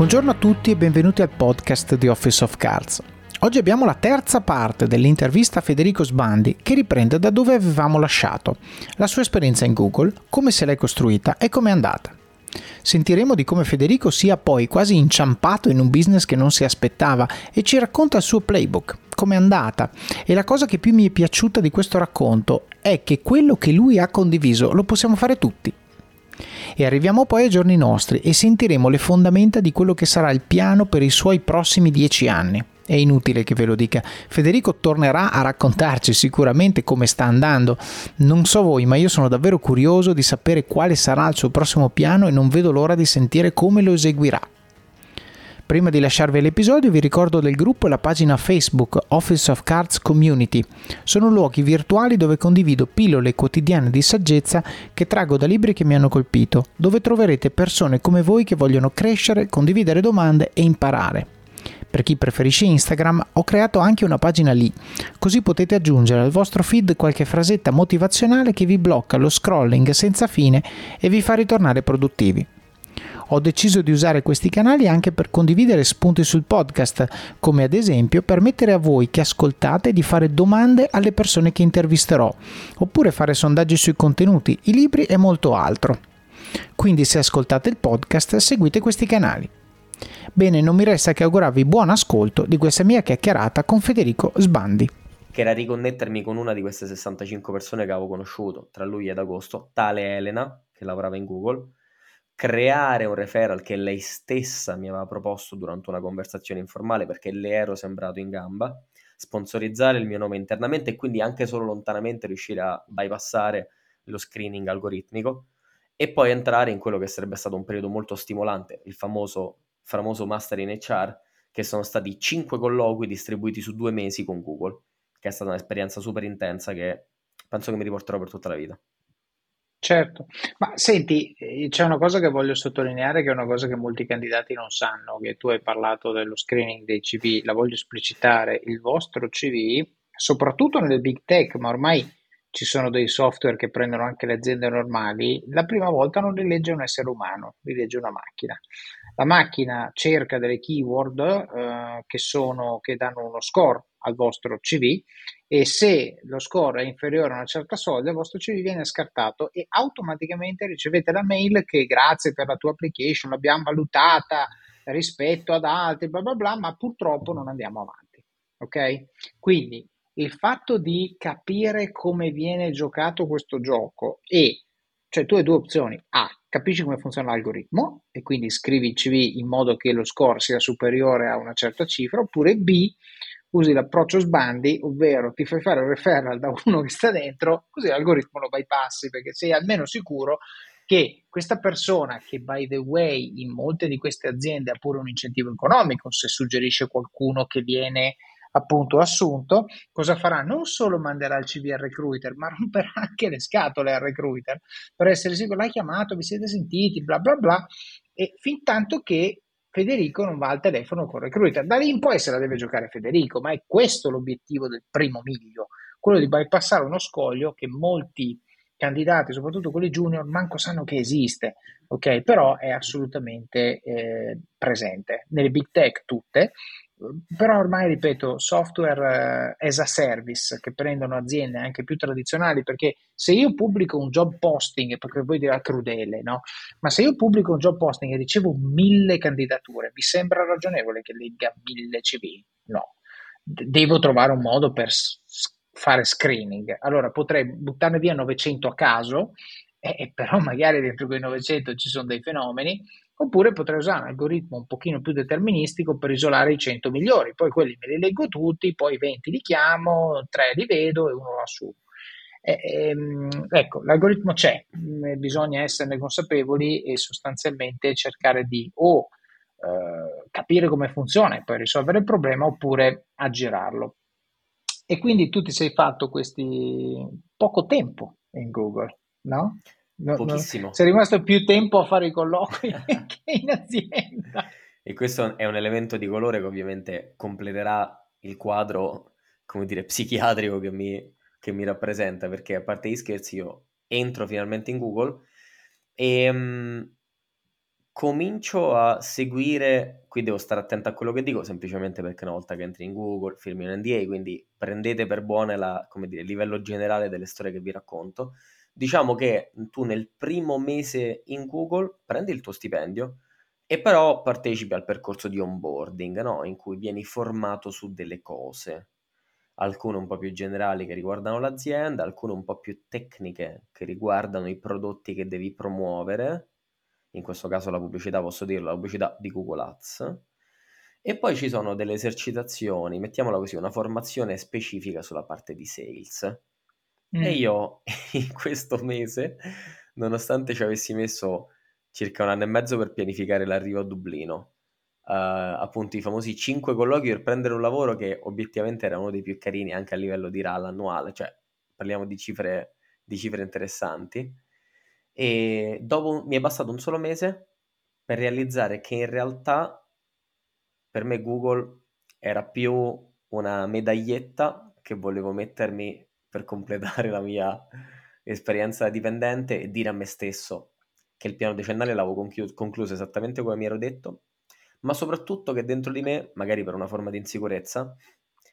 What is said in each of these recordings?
Buongiorno a tutti e benvenuti al podcast di Office of Cards. Oggi abbiamo la terza parte dell'intervista a Federico Sbandi che riprende da dove avevamo lasciato, la sua esperienza in Google, come se l'è costruita e come è andata. Sentiremo di come Federico sia poi quasi inciampato in un business che non si aspettava e ci racconta il suo playbook, come è andata. E la cosa che più mi è piaciuta di questo racconto è che quello che lui ha condiviso lo possiamo fare tutti. E arriviamo poi ai giorni nostri e sentiremo le fondamenta di quello che sarà il piano per i suoi prossimi dieci anni. È inutile che ve lo dica, Federico tornerà a raccontarci sicuramente come sta andando. Non so voi, ma io sono davvero curioso di sapere quale sarà il suo prossimo piano e non vedo l'ora di sentire come lo eseguirà. Prima di lasciarvi l'episodio vi ricordo del gruppo e la pagina Facebook Office of Cards Community. Sono luoghi virtuali dove condivido pillole quotidiane di saggezza che traggo da libri che mi hanno colpito, dove troverete persone come voi che vogliono crescere, condividere domande e imparare. Per chi preferisce Instagram ho creato anche una pagina lì, così potete aggiungere al vostro feed qualche frasetta motivazionale che vi blocca lo scrolling senza fine e vi fa ritornare produttivi. Ho deciso di usare questi canali anche per condividere spunti sul podcast, come ad esempio permettere a voi che ascoltate di fare domande alle persone che intervisterò, oppure fare sondaggi sui contenuti, i libri e molto altro. Quindi se ascoltate il podcast seguite questi canali. Bene, non mi resta che augurarvi buon ascolto di questa mia chiacchierata con Federico Sbandi. Che era riconnettermi con una di queste 65 persone che avevo conosciuto tra luglio ed agosto, tale Elena, che lavorava in Google, creare un referral che lei stessa mi aveva proposto durante una conversazione informale perché le ero sembrato in gamba, sponsorizzare il mio nome internamente e quindi anche solo lontanamente riuscire a bypassare lo screening algoritmico e poi entrare in quello che sarebbe stato un periodo molto stimolante, il famoso, famoso Master in HR, che sono stati cinque colloqui distribuiti su due mesi con Google, che è stata un'esperienza super intensa che penso che mi riporterò per tutta la vita. Certo, ma senti, eh, c'è una cosa che voglio sottolineare, che è una cosa che molti candidati non sanno, che tu hai parlato dello screening dei CV, la voglio esplicitare, il vostro CV, soprattutto nelle big tech, ma ormai ci sono dei software che prendono anche le aziende normali, la prima volta non li legge un essere umano, li legge una macchina. La macchina cerca delle keyword eh, che, sono, che danno uno score al vostro CV e se lo score è inferiore a una certa soglia il vostro CV viene scartato e automaticamente ricevete la mail che grazie per la tua application l'abbiamo valutata rispetto ad altri bla bla bla ma purtroppo non andiamo avanti. Ok? Quindi il fatto di capire come viene giocato questo gioco e cioè tu hai due opzioni. A capisci come funziona l'algoritmo e quindi scrivi il CV in modo che lo score sia superiore a una certa cifra oppure b usi l'approccio sbandi, ovvero ti fai fare un referral da uno che sta dentro, così l'algoritmo lo bypassi perché sei almeno sicuro che questa persona, che by the way in molte di queste aziende ha pure un incentivo economico, se suggerisce qualcuno che viene appunto assunto, cosa farà? Non solo manderà il CV al recruiter, ma romperà anche le scatole al recruiter per essere sicuro, l'hai chiamato, vi siete sentiti, bla bla bla, e fin tanto che Federico non va al telefono con recruiter. Da lì in poi se la deve giocare Federico, ma è questo l'obiettivo del primo miglio, quello di bypassare uno scoglio che molti candidati, soprattutto quelli junior, manco sanno che esiste, ok? Però è assolutamente eh, presente nelle big tech tutte però ormai ripeto software eh, as a service che prendono aziende anche più tradizionali perché se io pubblico un job posting perché voi dirà crudele no? Ma se io pubblico un job posting e ricevo mille candidature vi sembra ragionevole che legga mille cv no. Devo trovare un modo per fare screening. Allora potrei buttarne via 900 a caso eh, però magari dentro quei 900 ci sono dei fenomeni oppure potrei usare un algoritmo un pochino più deterministico per isolare i 100 migliori, poi quelli me li leggo tutti, poi 20 li chiamo, 3 li vedo e uno lo assumo. E, ehm, ecco, l'algoritmo c'è, mm, bisogna esserne consapevoli e sostanzialmente cercare di o eh, capire come funziona e poi risolvere il problema oppure aggirarlo. E quindi tu ti sei fatto questi poco tempo in Google, no? No, Pochissimo. No, sei rimasto più tempo a fare i colloqui che in azienda. E questo è un elemento di colore che ovviamente completerà il quadro, come dire, psichiatrico che mi, che mi rappresenta, perché a parte gli scherzi io entro finalmente in Google e um, comincio a seguire, qui devo stare attento a quello che dico, semplicemente perché una volta che entri in Google firmi un NDA, quindi prendete per buone la, come dire, il livello generale delle storie che vi racconto. Diciamo che tu nel primo mese in Google prendi il tuo stipendio e però partecipi al percorso di onboarding, no? in cui vieni formato su delle cose, alcune un po' più generali che riguardano l'azienda, alcune un po' più tecniche che riguardano i prodotti che devi promuovere in questo caso la pubblicità, posso dirlo, la pubblicità di Google Ads. E poi ci sono delle esercitazioni, mettiamola così, una formazione specifica sulla parte di sales. Mm. E io in questo mese, nonostante ci avessi messo circa un anno e mezzo per pianificare l'arrivo a Dublino, uh, appunto i famosi 5 colloqui per prendere un lavoro che obiettivamente era uno dei più carini anche a livello di RAL annuale, cioè parliamo di cifre, di cifre interessanti e dopo mi è bastato un solo mese per realizzare che in realtà per me Google era più una medaglietta che volevo mettermi per completare la mia esperienza da dipendente e dire a me stesso che il piano decennale l'avevo conclu- concluso esattamente come mi ero detto, ma soprattutto che dentro di me, magari per una forma di insicurezza,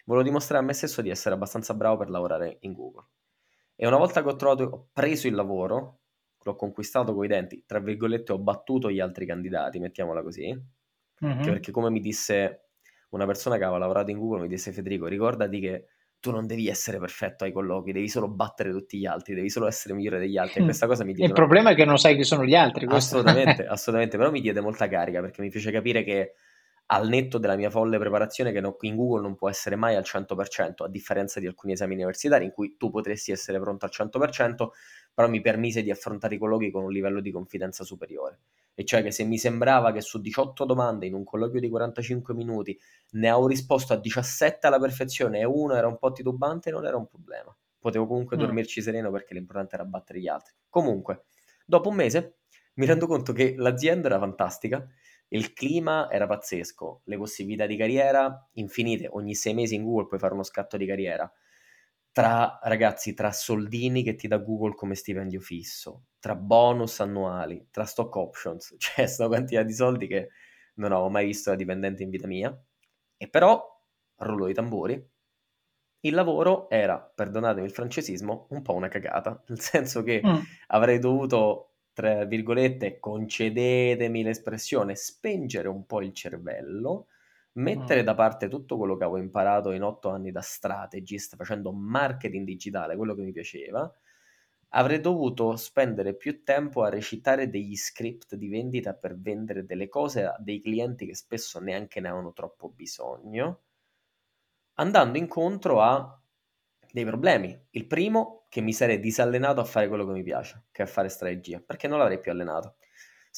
volevo dimostrare a me stesso di essere abbastanza bravo per lavorare in Google. E una volta che ho trovato, ho preso il lavoro, l'ho conquistato coi denti, tra virgolette ho battuto gli altri candidati, mettiamola così, mm-hmm. perché come mi disse una persona che aveva lavorato in Google, mi disse Federico, ricordati che tu non devi essere perfetto ai colloqui, devi solo battere tutti gli altri, devi solo essere migliore degli altri. E questa cosa mi diede. Il problema è che non sai chi sono gli altri. Assolutamente, assolutamente, però mi diede molta carica perché mi fece capire che al netto della mia folle preparazione, che in Google non può essere mai al 100%, a differenza di alcuni esami universitari in cui tu potresti essere pronto al 100%, però mi permise di affrontare i colloqui con un livello di confidenza superiore. E cioè che se mi sembrava che su 18 domande in un colloquio di 45 minuti ne avevo risposto a 17 alla perfezione e uno era un po' titubante, non era un problema. Potevo comunque mm. dormirci sereno perché l'importante era battere gli altri. Comunque, dopo un mese mi rendo conto che l'azienda era fantastica, il clima era pazzesco, le possibilità di carriera infinite, ogni sei mesi in Google puoi fare uno scatto di carriera tra ragazzi, tra soldini che ti dà Google come stipendio fisso, tra bonus annuali, tra stock options, cioè sono quantità di soldi che non avevo mai visto da dipendente in vita mia. E però, rullo i tamburi, il lavoro era, perdonatemi il francesismo, un po' una cagata, nel senso che mm. avrei dovuto, tra virgolette, concedetemi l'espressione, spengere un po' il cervello mettere mm. da parte tutto quello che avevo imparato in otto anni da strategist facendo marketing digitale, quello che mi piaceva, avrei dovuto spendere più tempo a recitare degli script di vendita per vendere delle cose a dei clienti che spesso neanche ne avevano troppo bisogno, andando incontro a dei problemi. Il primo, che mi sarei disallenato a fare quello che mi piace, che è fare strategia, perché non l'avrei più allenato.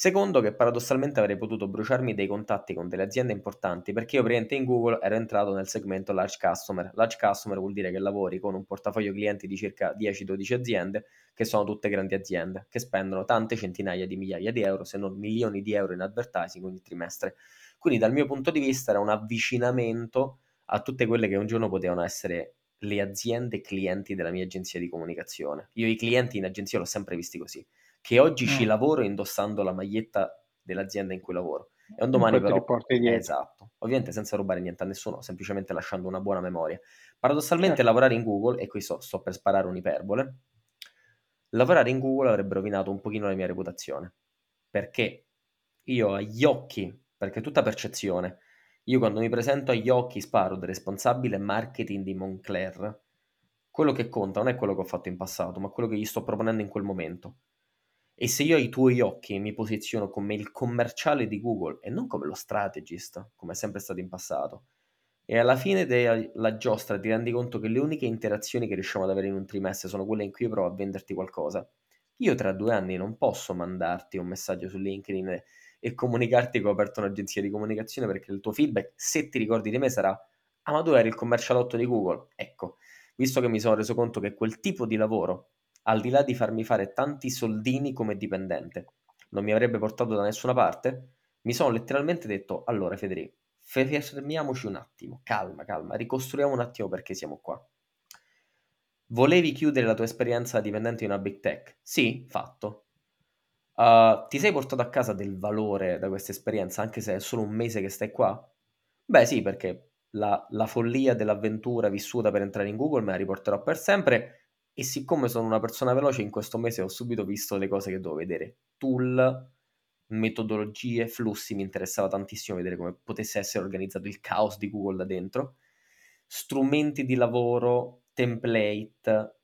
Secondo che paradossalmente avrei potuto bruciarmi dei contatti con delle aziende importanti perché io praticamente in Google ero entrato nel segmento large customer. Large customer vuol dire che lavori con un portafoglio clienti di circa 10-12 aziende che sono tutte grandi aziende che spendono tante centinaia di migliaia di euro se non milioni di euro in advertising ogni trimestre. Quindi dal mio punto di vista era un avvicinamento a tutte quelle che un giorno potevano essere le aziende clienti della mia agenzia di comunicazione. Io i clienti in agenzia l'ho sempre visti così che oggi mm. ci lavoro indossando la maglietta dell'azienda in cui lavoro. E un domani però... Esatto. Ovviamente senza rubare niente a nessuno, semplicemente lasciando una buona memoria. Paradossalmente certo. lavorare in Google, e qui so, sto per sparare un'iperbole, lavorare in Google avrebbe rovinato un pochino la mia reputazione. Perché io agli occhi, perché tutta percezione, io quando mi presento agli occhi sparo del responsabile marketing di Moncler, quello che conta non è quello che ho fatto in passato, ma quello che gli sto proponendo in quel momento. E se io ai tuoi occhi mi posiziono come il commerciale di Google e non come lo strategist, come è sempre stato in passato, e alla fine della giostra ti rendi conto che le uniche interazioni che riusciamo ad avere in un trimestre sono quelle in cui io provo a venderti qualcosa, io tra due anni non posso mandarti un messaggio su LinkedIn e, comunicarti che ho aperto un'agenzia di comunicazione perché il tuo feedback, se ti ricordi di me, sarà ah ma tu eri il commercialotto di Google. Ecco, visto che mi sono reso conto che quel tipo di lavoro al di là di farmi fare tanti soldini come dipendente, non mi avrebbe portato da nessuna parte, mi sono letteralmente detto, allora Federico, fermiamoci un attimo, calma, calma, ricostruiamo un attimo perché siamo qua. Volevi chiudere la tua esperienza dipendente in una big tech? Sì, fatto. Uh, ti sei portato a casa del valore da questa esperienza, anche se è solo un mese che stai qua? Beh, sì, perché la, la follia dell'avventura vissuta per entrare in Google me la riporterò per sempre. E siccome sono una persona veloce, in questo mese ho subito visto le cose che dovevo vedere. Tool, metodologie, flussi, mi interessava tantissimo vedere come potesse essere organizzato il caos di Google da dentro. Strumenti di lavoro, template,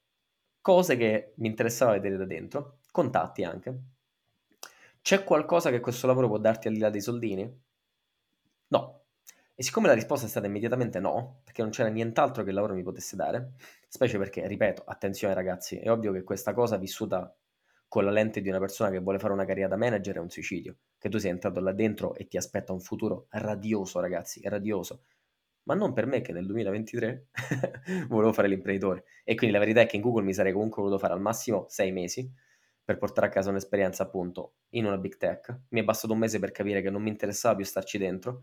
cose che mi interessava vedere da dentro, contatti anche. C'è qualcosa che questo lavoro può darti al di là dei soldini? No. E siccome la risposta è stata immediatamente no, perché non c'era nient'altro che il lavoro mi potesse dare, specie perché, ripeto, attenzione ragazzi, è ovvio che questa cosa vissuta con la lente di una persona che vuole fare una carriera da manager è un suicidio, che tu sei entrato là dentro e ti aspetta un futuro radioso ragazzi, radioso. Ma non per me che nel 2023 volevo fare l'imprenditore. E quindi la verità è che in Google mi sarei comunque voluto fare al massimo sei mesi, per portare a casa un'esperienza appunto in una big tech. Mi è bastato un mese per capire che non mi interessava più starci dentro.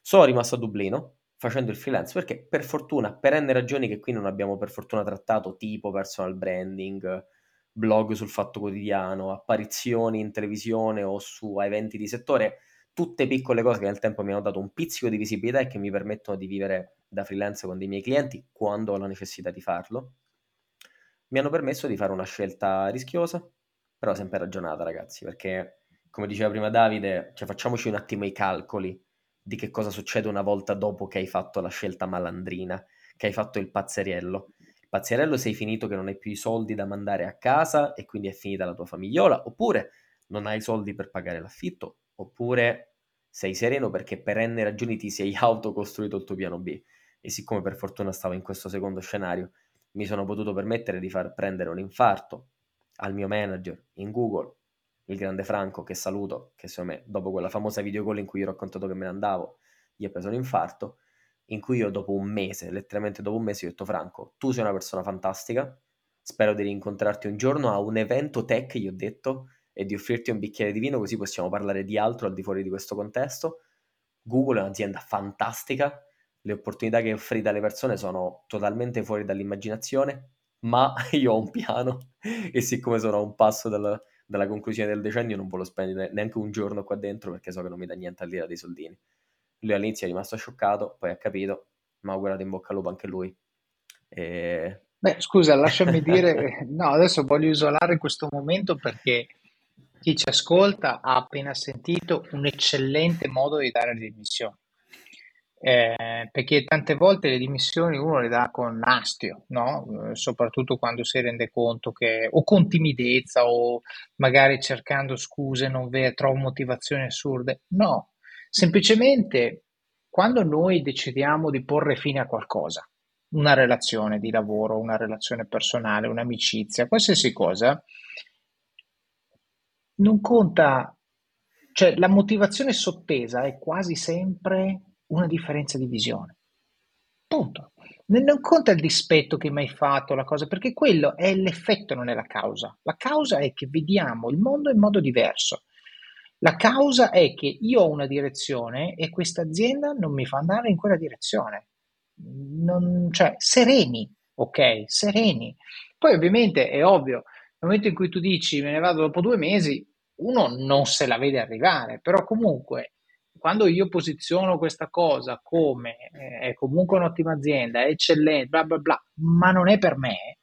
Sono rimasto a Dublino facendo il freelance perché per fortuna, per n ragioni che qui non abbiamo per fortuna trattato, tipo personal branding, blog sul fatto quotidiano, apparizioni in televisione o su eventi di settore, tutte piccole cose che nel tempo mi hanno dato un pizzico di visibilità e che mi permettono di vivere da freelance con dei miei clienti quando ho la necessità di farlo, mi hanno permesso di fare una scelta rischiosa, però sempre ragionata, ragazzi, perché come diceva prima Davide, cioè facciamoci un attimo i calcoli di che cosa succede una volta dopo che hai fatto la scelta malandrina, che hai fatto il pazzeriello. Il pazzeriello sei finito che non hai più i soldi da mandare a casa e quindi è finita la tua famigliola, oppure non hai soldi per pagare l'affitto, oppure sei sereno perché per n ragioni ti sei autocostruito il tuo piano B. E siccome per fortuna stavo in questo secondo scenario, mi sono potuto permettere di far prendere un infarto al mio manager in Google, il grande Franco, che saluto, che secondo me dopo quella famosa video call in cui ho raccontato che me ne andavo, gli ha preso un infarto, in cui io dopo un mese, letteralmente dopo un mese, gli ho detto Franco, tu sei una persona fantastica, spero di rincontrarti un giorno a un evento tech, gli ho detto, e di offrirti un bicchiere di vino così possiamo parlare di altro al di fuori di questo contesto. Google è un'azienda fantastica, le opportunità che offrite alle persone sono totalmente fuori dall'immaginazione, ma io ho un piano e siccome sono a un passo dalla, dalla conclusione del decennio non voglio spendere neanche un giorno qua dentro perché so che non mi dà niente al di là dei soldini. Lui all'inizio è rimasto scioccato, poi ha capito, ma ho guardato in bocca al lupo anche lui. E... Beh, scusa, lasciami dire, no, adesso voglio isolare questo momento perché chi ci ascolta ha appena sentito un eccellente modo di dare le dimissioni eh, perché tante volte le dimissioni uno le dà con astio, no? Eh, soprattutto quando si rende conto che o con timidezza o magari cercando scuse non vere, trovo motivazioni assurde. No, semplicemente quando noi decidiamo di porre fine a qualcosa, una relazione di lavoro, una relazione personale, un'amicizia, qualsiasi cosa, non conta, cioè la motivazione sottesa è quasi sempre una differenza di visione. Punto. Non conta il dispetto che mi hai fatto, la cosa, perché quello è l'effetto, non è la causa. La causa è che vediamo il mondo in modo diverso. La causa è che io ho una direzione e questa azienda non mi fa andare in quella direzione. Non, cioè, sereni, ok? Sereni. Poi ovviamente è ovvio, nel momento in cui tu dici me ne vado dopo due mesi, uno non se la vede arrivare, però comunque quando io posiziono questa cosa come eh, è comunque un'ottima azienda, è eccellente, bla bla bla, ma non è per me,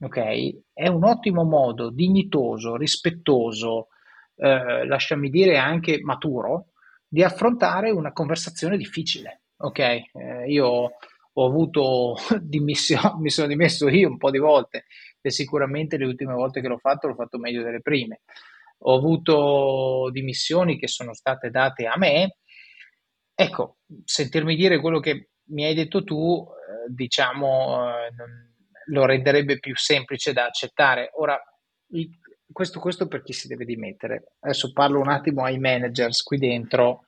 ok? È un ottimo modo, dignitoso, rispettoso, eh, lasciami dire anche maturo, di affrontare una conversazione difficile, ok? Eh, io ho avuto dimissioni, mi sono dimesso io un po' di volte e sicuramente le ultime volte che l'ho fatto l'ho fatto meglio delle prime ho avuto dimissioni che sono state date a me. Ecco, sentirmi dire quello che mi hai detto tu, eh, diciamo, eh, lo renderebbe più semplice da accettare. Ora, questo, questo per chi si deve dimettere. Adesso parlo un attimo ai managers qui dentro.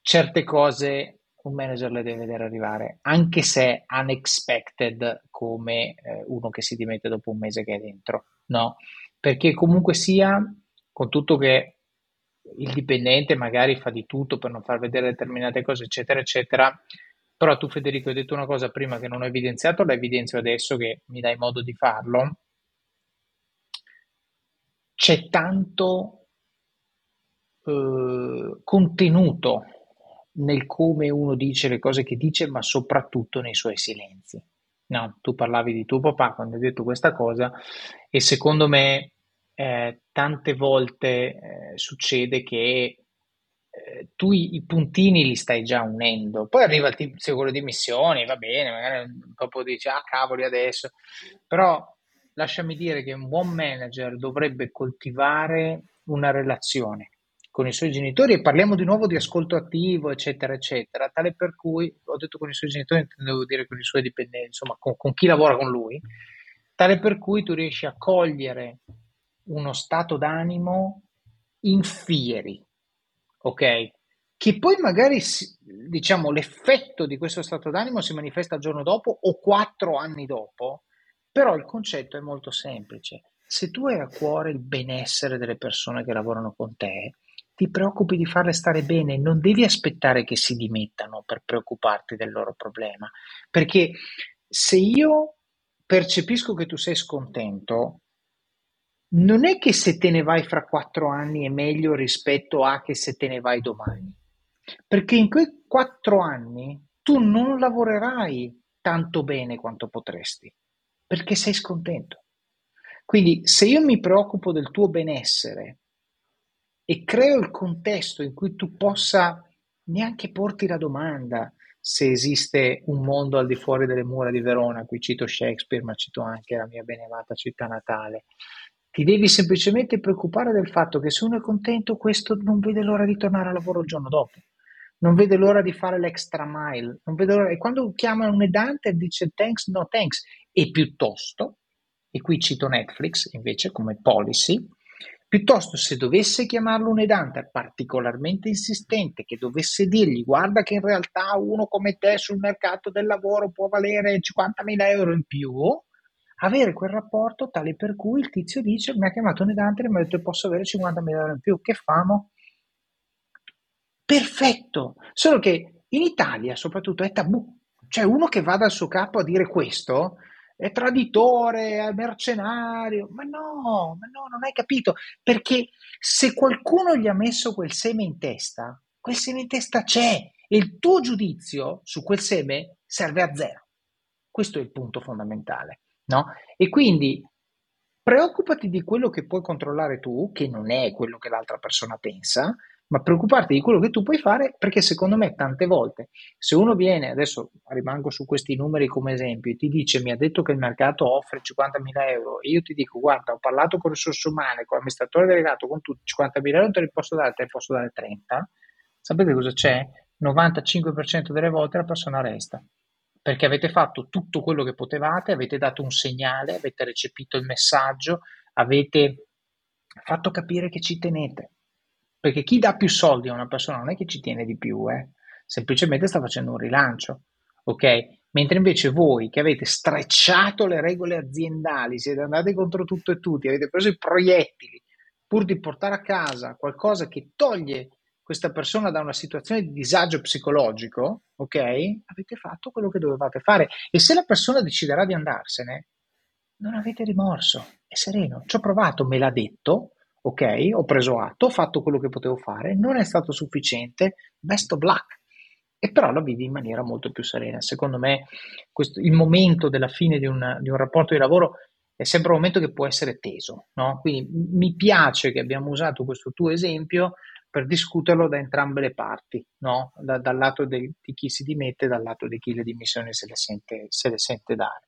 Certe cose un manager le deve vedere arrivare, anche se unexpected come eh, uno che si dimette dopo un mese che è dentro, no? Perché comunque sia, con tutto che il dipendente magari fa di tutto per non far vedere determinate cose, eccetera, eccetera, però tu Federico hai detto una cosa prima che non ho evidenziato, la evidenzio adesso che mi dai modo di farlo. c'è tanto eh, contenuto nel come uno dice le cose che dice, ma soprattutto nei suoi silenzi. No, tu parlavi di tuo papà quando hai detto questa cosa e secondo me eh, tante volte eh, succede che eh, tu i, i, puntini li stai già unendo, poi arriva il tizio quello di missioni, va bene, magari dopo dici ah cavoli adesso, però lasciami dire che un buon manager dovrebbe coltivare una relazione con i suoi genitori e parliamo di nuovo di ascolto attivo, eccetera, eccetera, tale per cui, ho detto con i suoi genitori, intendevo dire con i suoi dipendenti, insomma, con, con chi lavora con lui, tale per cui tu riesci a cogliere uno stato d'animo in fieri, ok? Che poi magari, diciamo, l'effetto di questo stato d'animo si manifesta il giorno dopo o quattro anni dopo, però il concetto è molto semplice. Se tu hai a cuore il benessere delle persone che lavorano con te, ti preoccupi di farle stare bene, non devi aspettare che si dimettano per preoccuparti del loro problema, perché se io percepisco che tu sei scontento, non è che se te ne vai fra quattro anni è meglio rispetto a che se te ne vai domani, perché in quei quattro anni tu non lavorerai tanto bene quanto potresti, perché sei scontento. Quindi se io mi preoccupo del tuo benessere e creo il contesto in cui tu possa neanche porti la domanda se esiste un mondo al di fuori delle mura di Verona, qui cito Shakespeare, ma cito anche la mia beneamata città natale. Ti devi semplicemente preoccupare del fatto che se uno è contento, questo non vede l'ora di tornare a lavoro il giorno dopo, non vede l'ora di fare l'extra mile, non vede l'ora... e quando chiama un edante dice thanks, no thanks, e piuttosto, e qui cito Netflix invece come policy, Piuttosto, se dovesse chiamarlo un edante particolarmente insistente, che dovesse dirgli guarda che in realtà uno come te sul mercato del lavoro può valere 50.000 euro in più, avere quel rapporto tale per cui il tizio dice mi ha chiamato un edante e mi ha detto posso avere 50.000 euro in più, che famo? Perfetto, solo che in Italia soprattutto è tabù, cioè uno che va dal suo capo a dire questo è traditore, è mercenario. Ma no, ma no, non hai capito. Perché se qualcuno gli ha messo quel seme in testa, quel seme in testa c'è e il tuo giudizio su quel seme serve a zero. Questo è il punto fondamentale, no? E quindi preoccupati di quello che puoi controllare tu, che non è quello che l'altra persona pensa, ma preoccuparti di quello che tu puoi fare perché secondo me tante volte se uno viene, adesso rimango su questi numeri come esempio, e ti dice mi ha detto che il mercato offre 50.000 euro e io ti dico guarda ho parlato con risorse umane, con l'amministratore delegato, con tutti, 50.000 euro te li posso dare, te ne posso dare 30, sapete cosa c'è? 95% delle volte la persona resta perché avete fatto tutto quello che potevate, avete dato un segnale, avete recepito il messaggio, avete fatto capire che ci tenete. Perché chi dà più soldi a una persona non è che ci tiene di più, eh? semplicemente sta facendo un rilancio, ok? Mentre invece voi che avete strecciato le regole aziendali, siete andati contro tutto e tutti, avete preso i proiettili pur di portare a casa qualcosa che toglie questa persona da una situazione di disagio psicologico, ok? Avete fatto quello che dovevate fare e se la persona deciderà di andarsene, non avete rimorso, è sereno. Ci ho provato, me l'ha detto, ok, ho preso atto, ho fatto quello che potevo fare, non è stato sufficiente, best of luck. E però la vivi in maniera molto più serena. Secondo me questo, il momento della fine di un, di un rapporto di lavoro è sempre un momento che può essere teso. No? Quindi mi piace che abbiamo usato questo tuo esempio per discuterlo da entrambe le parti, no? da, dal lato di chi si dimette e dal lato di chi le dimissioni se le sente, se le sente dare.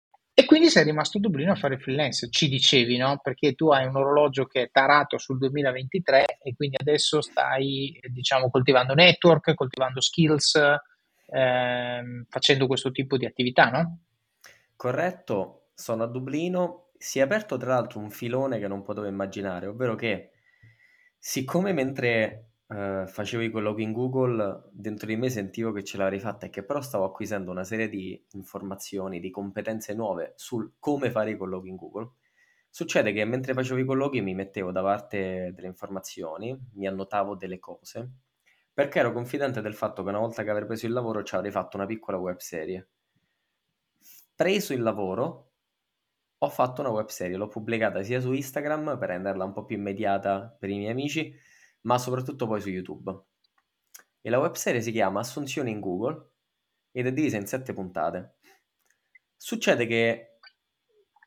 E quindi sei rimasto a Dublino a fare freelance, ci dicevi, no? Perché tu hai un orologio che è tarato sul 2023 e quindi adesso stai, diciamo, coltivando network, coltivando skills, ehm, facendo questo tipo di attività, no? Corretto, sono a Dublino, si è aperto tra l'altro un filone che non potevo immaginare, ovvero che siccome mentre eh, facevo i colloqui in Google, dentro di me sentivo che ce l'avrei fatta e che però stavo acquisendo una serie di informazioni, di competenze nuove sul come fare i colloqui in Google. Succede che mentre facevo i colloqui mi mettevo da parte delle informazioni, mi annotavo delle cose, perché ero confidente del fatto che una volta che avrei preso il lavoro ci avrei fatto una piccola web serie. Preso il lavoro, ho fatto una web serie, l'ho pubblicata sia su Instagram per renderla un po' più immediata per i miei amici, ma soprattutto poi su YouTube. E la webserie si chiama Assunzione in Google ed è divisa in sette puntate. Succede che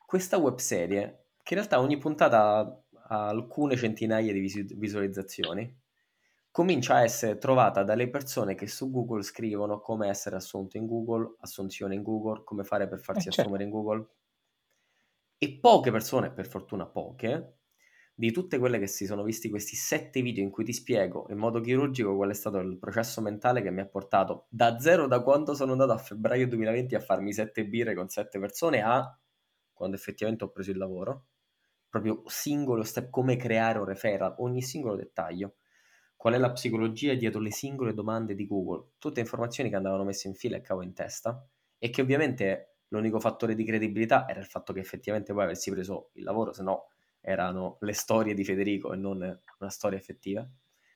questa webserie, che in realtà ogni puntata ha alcune centinaia di visualizzazioni, comincia a essere trovata dalle persone che su Google scrivono come essere assunto in Google, assunzione in Google, come fare per farsi eh, certo. assumere in Google. E poche persone, per fortuna poche, di tutte quelle che si sono visti questi sette video in cui ti spiego in modo chirurgico qual è stato il processo mentale che mi ha portato da zero da quando sono andato a febbraio 2020 a farmi sette birre con sette persone a quando effettivamente ho preso il lavoro. Proprio singolo step come creare un referral ogni singolo dettaglio. Qual è la psicologia dietro le singole domande di Google? Tutte informazioni che andavano messe in fila e cavo in testa e che ovviamente l'unico fattore di credibilità era il fatto che effettivamente poi avessi preso il lavoro se no erano le storie di Federico e non una storia effettiva.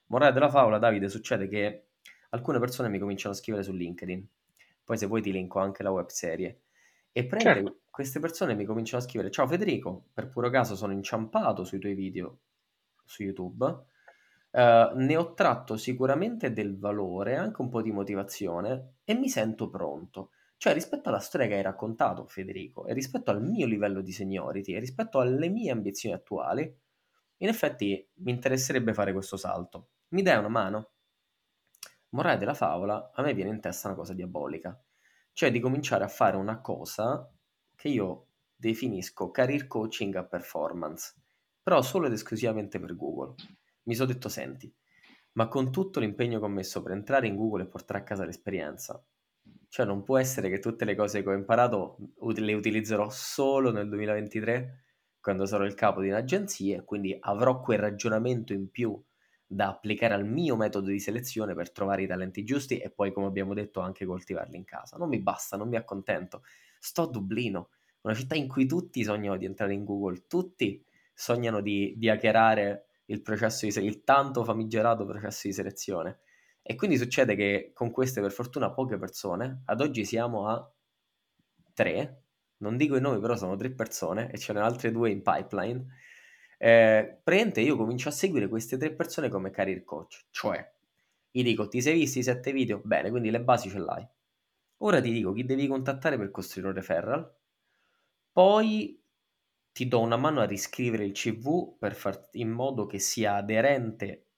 Morale della favola, Davide, succede che alcune persone mi cominciano a scrivere su LinkedIn, poi se vuoi ti linko anche la web serie, e prende certo. queste persone mi cominciano a scrivere, ciao Federico, per puro caso sono inciampato sui tuoi video su YouTube, uh, ne ho tratto sicuramente del valore, anche un po' di motivazione, e mi sento pronto. Cioè, rispetto alla storia che hai raccontato, Federico, e rispetto al mio livello di seniority, e rispetto alle mie ambizioni attuali, in effetti mi interesserebbe fare questo salto. Mi dai una mano? Morale della favola, a me viene in testa una cosa diabolica, cioè di cominciare a fare una cosa che io definisco career coaching a performance, però solo ed esclusivamente per Google. Mi sono detto, senti, ma con tutto l'impegno che ho messo per entrare in Google e portare a casa l'esperienza, cioè non può essere che tutte le cose che ho imparato le utilizzerò solo nel 2023 quando sarò il capo di un'agenzia e quindi avrò quel ragionamento in più da applicare al mio metodo di selezione per trovare i talenti giusti e poi, come abbiamo detto, anche coltivarli in casa. Non mi basta, non mi accontento. Sto a Dublino, una città in cui tutti sognano di entrare in Google, tutti sognano di, di hackerare il processo di il tanto famigerato processo di selezione. E quindi succede che con queste, per fortuna, poche persone, ad oggi siamo a tre, non dico i nomi, però sono tre persone e ce ne sono altre due in pipeline. Eh, praticamente io comincio a seguire queste tre persone come career coach, cioè gli dico ti sei visti i sette video? Bene, quindi le basi ce l'hai. Ora ti dico chi devi contattare per costruire un referral, poi ti do una mano a riscrivere il CV per far in modo che sia aderente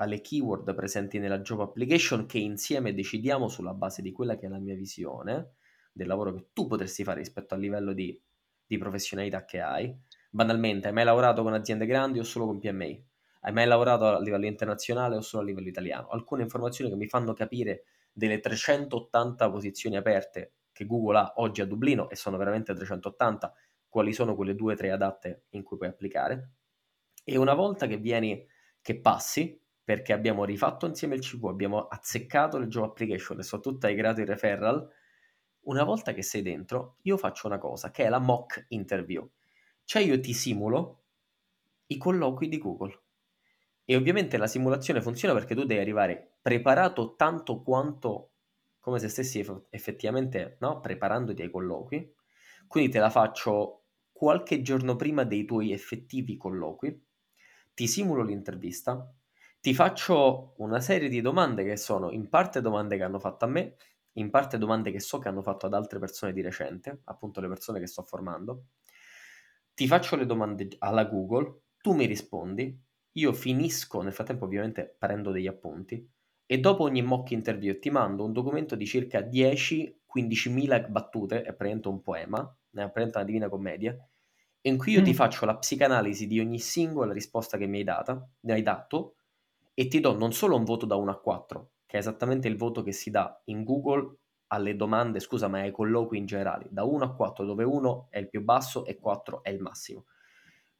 alle keyword presenti nella job application che insieme decidiamo sulla base di quella che è la mia visione del lavoro che tu potresti fare rispetto al livello di, di professionalità che hai. Banalmente, hai mai lavorato con aziende grandi o solo con PMI? Hai mai lavorato a livello internazionale o solo a livello italiano? Alcune informazioni che mi fanno capire delle 380 posizioni aperte che Google ha oggi a Dublino, e sono veramente 380, quali sono quelle due o tre adatte in cui puoi applicare. E una volta che vieni, che passi, perché abbiamo rifatto insieme il CV, abbiamo azzeccato le job application e soprattutto hai creato il referral, una volta che sei dentro, io faccio una cosa che è la mock interview. Cioè io ti simulo i colloqui di Google. E ovviamente la simulazione funziona perché tu devi arrivare preparato tanto quanto come se stessi effettivamente no, preparandoti ai colloqui, Quindi te la faccio qualche giorno prima dei tuoi effettivi colloqui, ti simulo l'intervista, ti faccio una serie di domande che sono in parte domande che hanno fatto a me, in parte domande che so che hanno fatto ad altre persone di recente, appunto le persone che sto formando. Ti faccio le domande alla Google, tu mi rispondi, io finisco, nel frattempo ovviamente prendo degli appunti, e dopo ogni mock interview ti mando un documento di circa 10-15.000 battute, è praticamente un poema, è praticamente una divina commedia, in cui io mm. ti faccio la psicanalisi di ogni singola risposta che mi hai, data, mi hai dato e ti do non solo un voto da 1 a 4, che è esattamente il voto che si dà in Google alle domande, scusa, ma ai colloqui in generale, da 1 a 4, dove 1 è il più basso e 4 è il massimo.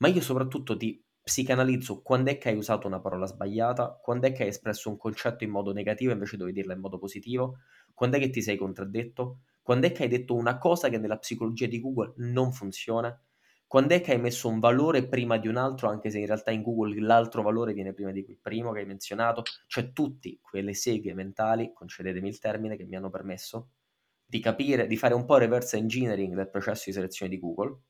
Ma io soprattutto ti psicanalizzo quando è che hai usato una parola sbagliata, quando è che hai espresso un concetto in modo negativo invece dovevi dirla in modo positivo, quando è che ti sei contraddetto, quando è che hai detto una cosa che nella psicologia di Google non funziona, quando è che hai messo un valore prima di un altro, anche se in realtà in Google l'altro valore viene prima di quel primo che hai menzionato, cioè tutte quelle seghe mentali, concedetemi il termine, che mi hanno permesso di capire, di fare un po' reverse engineering del processo di selezione di Google,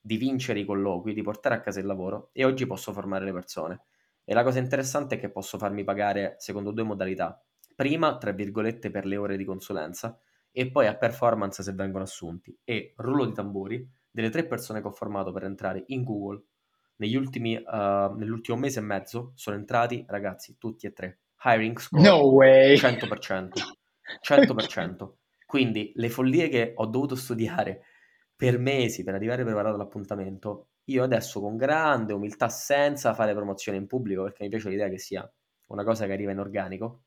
di vincere i colloqui, di portare a casa il lavoro e oggi posso formare le persone. E la cosa interessante è che posso farmi pagare secondo due modalità. Prima, tra virgolette, per le ore di consulenza e poi a performance se vengono assunti. E rullo di tamburi, delle tre persone che ho formato per entrare in Google negli ultimi, uh, nell'ultimo mese e mezzo sono entrati ragazzi tutti e tre. Hiring score no way. 100%. 100%. Quindi le follie che ho dovuto studiare per mesi per arrivare preparato all'appuntamento, io adesso con grande umiltà, senza fare promozione in pubblico, perché mi piace l'idea che sia una cosa che arriva in organico,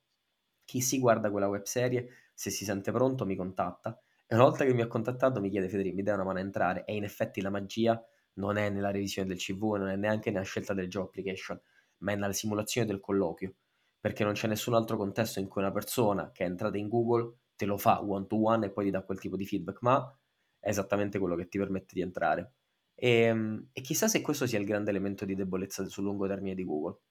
chi si guarda quella web serie, se si sente pronto, mi contatta. Una volta che mi ha contattato mi chiede Federico, mi dai una mano a entrare. E in effetti la magia non è nella revisione del CV, non è neanche nella scelta del job application, ma è nella simulazione del colloquio. Perché non c'è nessun altro contesto in cui una persona che è entrata in Google te lo fa one to one e poi ti dà quel tipo di feedback, ma è esattamente quello che ti permette di entrare. E, ehm, e, chissà se questo sia il grande elemento di debolezza sul lungo termine di Google.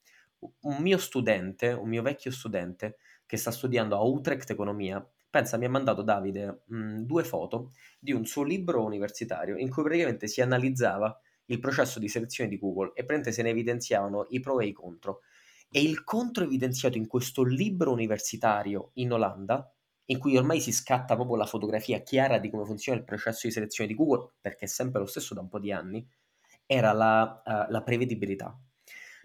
Un mio studente, un mio vecchio studente che sta studiando a Utrecht Economia, pensa, mi ha mandato Davide mh, due foto di un suo libro universitario in cui praticamente si analizzava il processo di selezione di Google e praticamente se ne evidenziavano i pro e i contro. E il contro evidenziato in questo libro universitario in Olanda in cui ormai si scatta proprio la fotografia chiara di come funziona il processo di selezione di Google, perché è sempre lo stesso da un po' di anni, era la, uh, la prevedibilità.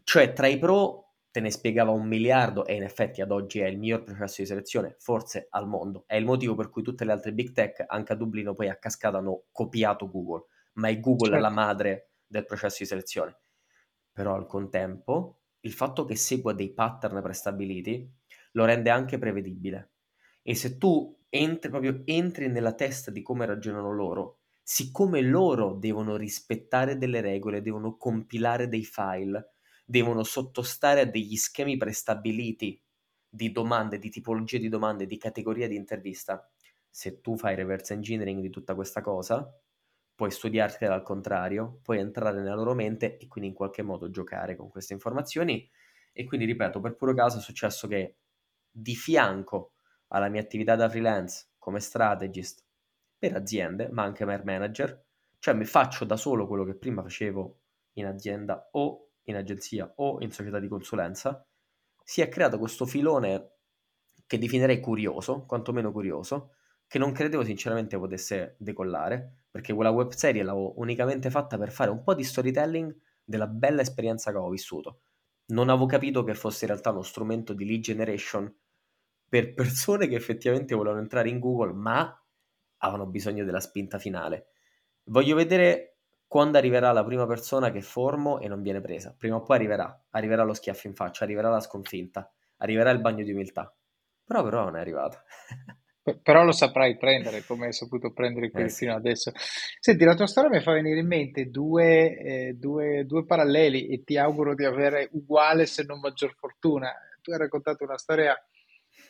Cioè tra i pro te ne spiegava un miliardo e in effetti ad oggi è il miglior processo di selezione, forse al mondo. È il motivo per cui tutte le altre big tech, anche a Dublino, poi a cascata hanno copiato Google, ma è Google certo. la madre del processo di selezione. Però al contempo, il fatto che segua dei pattern prestabiliti lo rende anche prevedibile. E se tu entri, proprio entri nella testa di come ragionano loro, siccome loro devono rispettare delle regole, devono compilare dei file, devono sottostare a degli schemi prestabiliti di domande, di tipologie di domande, di categoria di intervista, se tu fai reverse engineering di tutta questa cosa, puoi studiartela al contrario, puoi entrare nella loro mente e quindi in qualche modo giocare con queste informazioni. E quindi, ripeto, per puro caso è successo che di fianco alla mia attività da freelance come strategist per aziende, ma anche per manager, cioè mi faccio da solo quello che prima facevo in azienda o in agenzia o in società di consulenza, si è creato questo filone che definirei curioso, quantomeno curioso, che non credevo sinceramente potesse decollare, perché quella web serie l'avevo unicamente fatta per fare un po' di storytelling della bella esperienza che avevo vissuto. Non avevo capito che fosse in realtà uno strumento di lead generation per persone che effettivamente volevano entrare in Google, ma avevano bisogno della spinta finale. Voglio vedere quando arriverà la prima persona che formo e non viene presa. Prima o poi arriverà, arriverà lo schiaffo in faccia, arriverà la sconfitta, arriverà il bagno di umiltà. Però però non è arrivata. però lo saprai prendere come hai saputo prendere qui eh, fino sì. adesso. Senti, la tua storia mi fa venire in mente due, eh, due, due, paralleli e ti auguro di avere uguale se non maggior fortuna. Tu hai raccontato una storia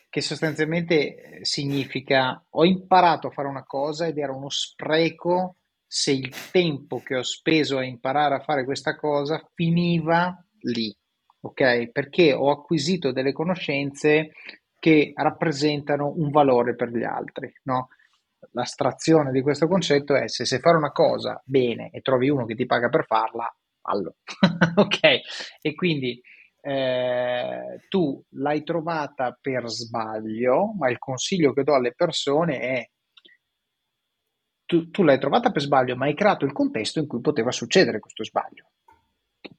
che sostanzialmente eh, significa ho imparato a fare una cosa ed era uno spreco se il tempo che ho speso a imparare a fare questa cosa finiva lì, ok? Perché ho acquisito delle conoscenze che rappresentano un valore per gli altri, no? l'astrazione di questo concetto è se sai fare una cosa bene e trovi uno che ti paga per farla, fallo. ok? E quindi eh, tu l'hai trovata per sbaglio, ma il consiglio che do alle persone è tu, tu l'hai trovata per sbaglio, ma hai creato il contesto in cui poteva succedere questo sbaglio.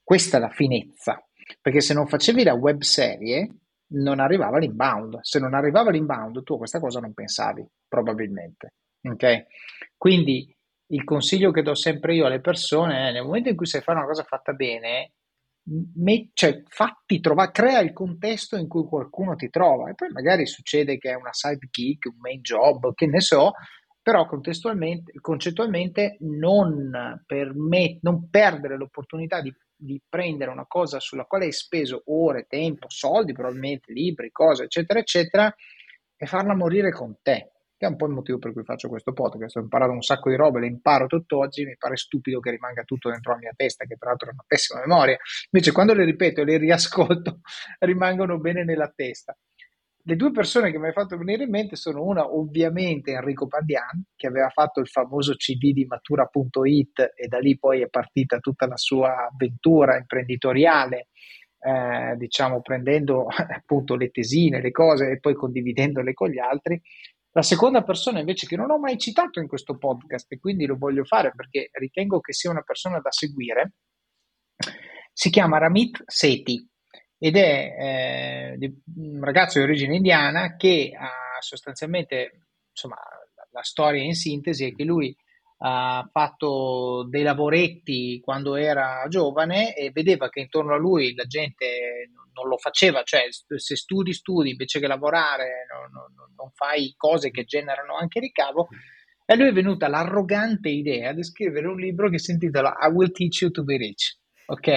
Questa è la finezza, perché se non facevi la web serie non arrivava l'inbound. Se non arrivava l'inbound, tu a questa cosa non pensavi, probabilmente. Ok? Quindi il consiglio che do sempre io alle persone è nel momento in cui sai fare una cosa fatta bene, me, cioè, fatti trovare, crea il contesto in cui qualcuno ti trova e poi magari succede che è una side kick, un main job, che ne so, però concettualmente non, permet- non perdere l'opportunità di, di, prendere una cosa sulla quale hai speso ore, tempo, soldi, probabilmente libri, cose, eccetera, eccetera, e farla morire con te che è un po' il motivo per cui faccio questo podcast. Ho imparato un sacco di robe, le imparo tutt'oggi, mi pare stupido che rimanga tutto dentro la mia testa, che tra l'altro è una pessima memoria. Invece quando le ripeto e le riascolto, rimangono bene nella testa. Le due persone che mi hai fatto venire in mente sono una, ovviamente, Enrico Pandian, che aveva fatto il famoso CD di Matura.it e da lì poi è partita tutta la sua avventura imprenditoriale, eh, diciamo prendendo appunto le tesine, le cose e poi condividendole con gli altri. La seconda persona invece che non ho mai citato in questo podcast e quindi lo voglio fare perché ritengo che sia una persona da seguire, si chiama Ramit Seti ed è eh, un ragazzo di origine indiana che ha sostanzialmente, insomma, la storia in sintesi è che lui ha fatto dei lavoretti quando era giovane e vedeva che intorno a lui la gente non lo faceva, cioè se studi, studi invece che lavorare, non, non, non fai cose che generano anche ricavo. E lui è venuta l'arrogante idea di scrivere un libro che si intitola I Will Teach You to Be Rich. Ok?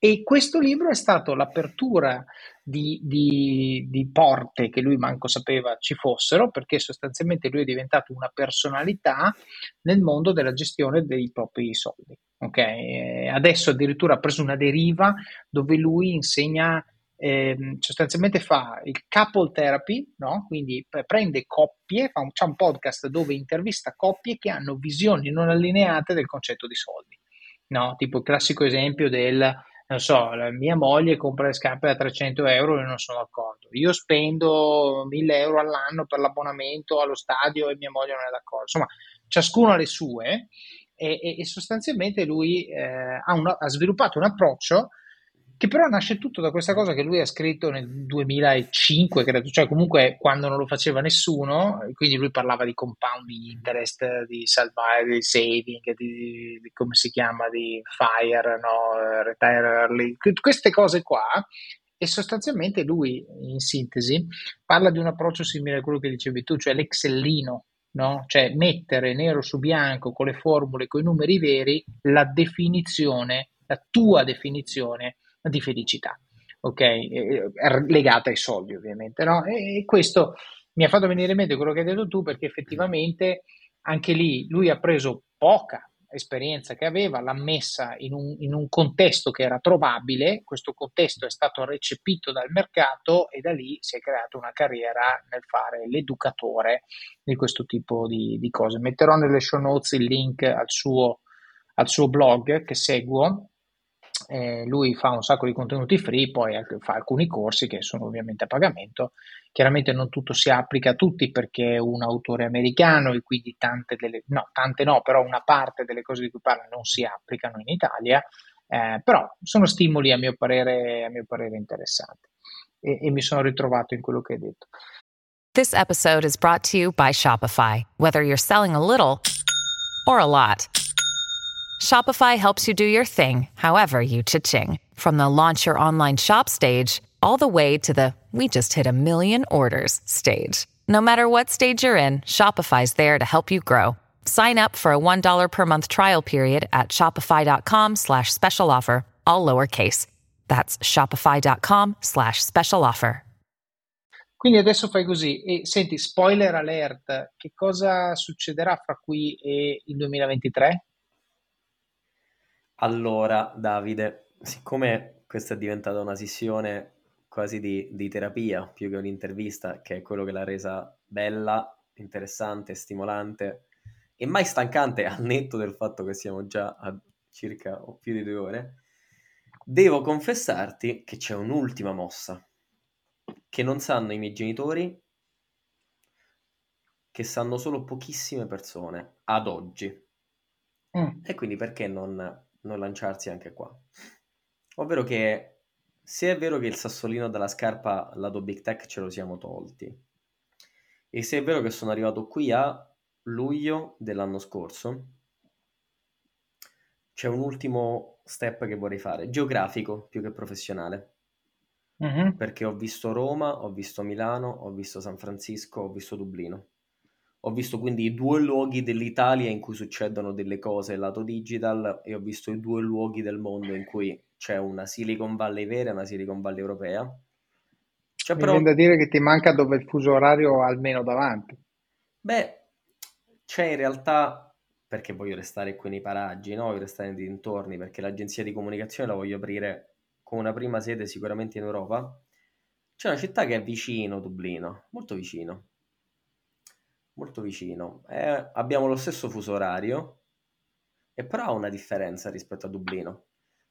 E questo libro è stato l'apertura di, di, di, porte che lui manco sapeva ci fossero, perché sostanzialmente lui è diventato una personalità nel mondo della gestione dei propri soldi. Okay? Adesso addirittura ha preso una deriva dove lui insegna eh, sostanzialmente fa il couple therapy, no? quindi prende coppie, fa un, c'è un podcast dove intervista coppie che hanno visioni non allineate del concetto di soldi. No? Tipo il classico esempio del non so, mia moglie compra le scarpe da 300 euro e non sono d'accordo. Io spendo 1000 euro all'anno per l'abbonamento allo stadio e mia moglie non è d'accordo. Insomma, ciascuno ha le sue e, e, sostanzialmente lui eh, ha, una, ha sviluppato un approccio che però nasce tutto da questa cosa che lui ha scritto nel 2005, credo, cioè comunque quando non lo faceva nessuno, quindi lui parlava di compounding interest, di salvare, di saving, di, di come si chiama, di fire, no? retire early, queste cose qua, e sostanzialmente lui, in sintesi, parla di un approccio simile a quello che dicevi tu, cioè l'excellino, no? cioè mettere nero su bianco con le formule, con i numeri veri, la definizione, la tua definizione di felicità, ok? legata ai soldi ovviamente, no? E questo mi ha fatto venire in mente quello che hai detto tu perché effettivamente anche lì lui ha preso poca esperienza che aveva, l'ha messa in un, in un, contesto che era trovabile, questo contesto è stato recepito dal mercato e da lì si è creata una carriera nel fare l'educatore di questo tipo di, di cose. Metterò nelle show notes il link al suo, al suo blog che seguo eh, lui fa un sacco di contenuti free, poi fa alcuni corsi che sono ovviamente a pagamento. Chiaramente non tutto si applica a tutti perché è un autore americano e quindi tante delle, no, tante no, però una parte delle cose di cui parla non si applicano in Italia, eh, però sono stimoli a mio parere, a mio parere interessanti e, e mi sono ritrovato in quello che hai detto. This episode is brought to you by Shopify. Whether you're selling a little or a lot. Shopify helps you do your thing, however you cha-ching. From the launch your online shop stage, all the way to the we just hit a million orders stage. No matter what stage you're in, Shopify's there to help you grow. Sign up for a $1 per month trial period at shopify.com slash special offer, all lowercase. That's shopify.com slash special offer. Quindi adesso fai così e senti, spoiler alert, che cosa succederà fra qui e il 2023? Allora, Davide, siccome questa è diventata una sessione quasi di, di terapia più che un'intervista, che è quello che l'ha resa bella interessante, stimolante e mai stancante al netto del fatto che siamo già a circa o più di due ore, devo confessarti che c'è un'ultima mossa che non sanno i miei genitori, che sanno solo pochissime persone ad oggi. Mm. E quindi perché non, non lanciarsi anche qua? Ovvero che se è vero che il sassolino della scarpa lato Big Tech ce lo siamo tolti, e se è vero che sono arrivato qui a luglio dell'anno scorso, c'è un ultimo step che vorrei fare, geografico più che professionale. Mm-hmm. Perché ho visto Roma, ho visto Milano, ho visto San Francisco, ho visto Dublino. Ho visto quindi i due luoghi dell'Italia in cui succedono delle cose lato digital e ho visto i due luoghi del mondo in cui c'è una Silicon Valley vera e una Silicon Valley europea. Cioè, Mi però... viene da dire che ti manca dove il fuso orario almeno davanti. Beh, c'è in realtà, perché voglio restare qui nei paraggi, no? voglio restare nei dintorni, perché l'agenzia di comunicazione la voglio aprire con una prima sede sicuramente in Europa. C'è una città che è vicino Dublino, molto vicino, molto vicino. Eh, abbiamo lo stesso fuso orario, e però ha una differenza rispetto a Dublino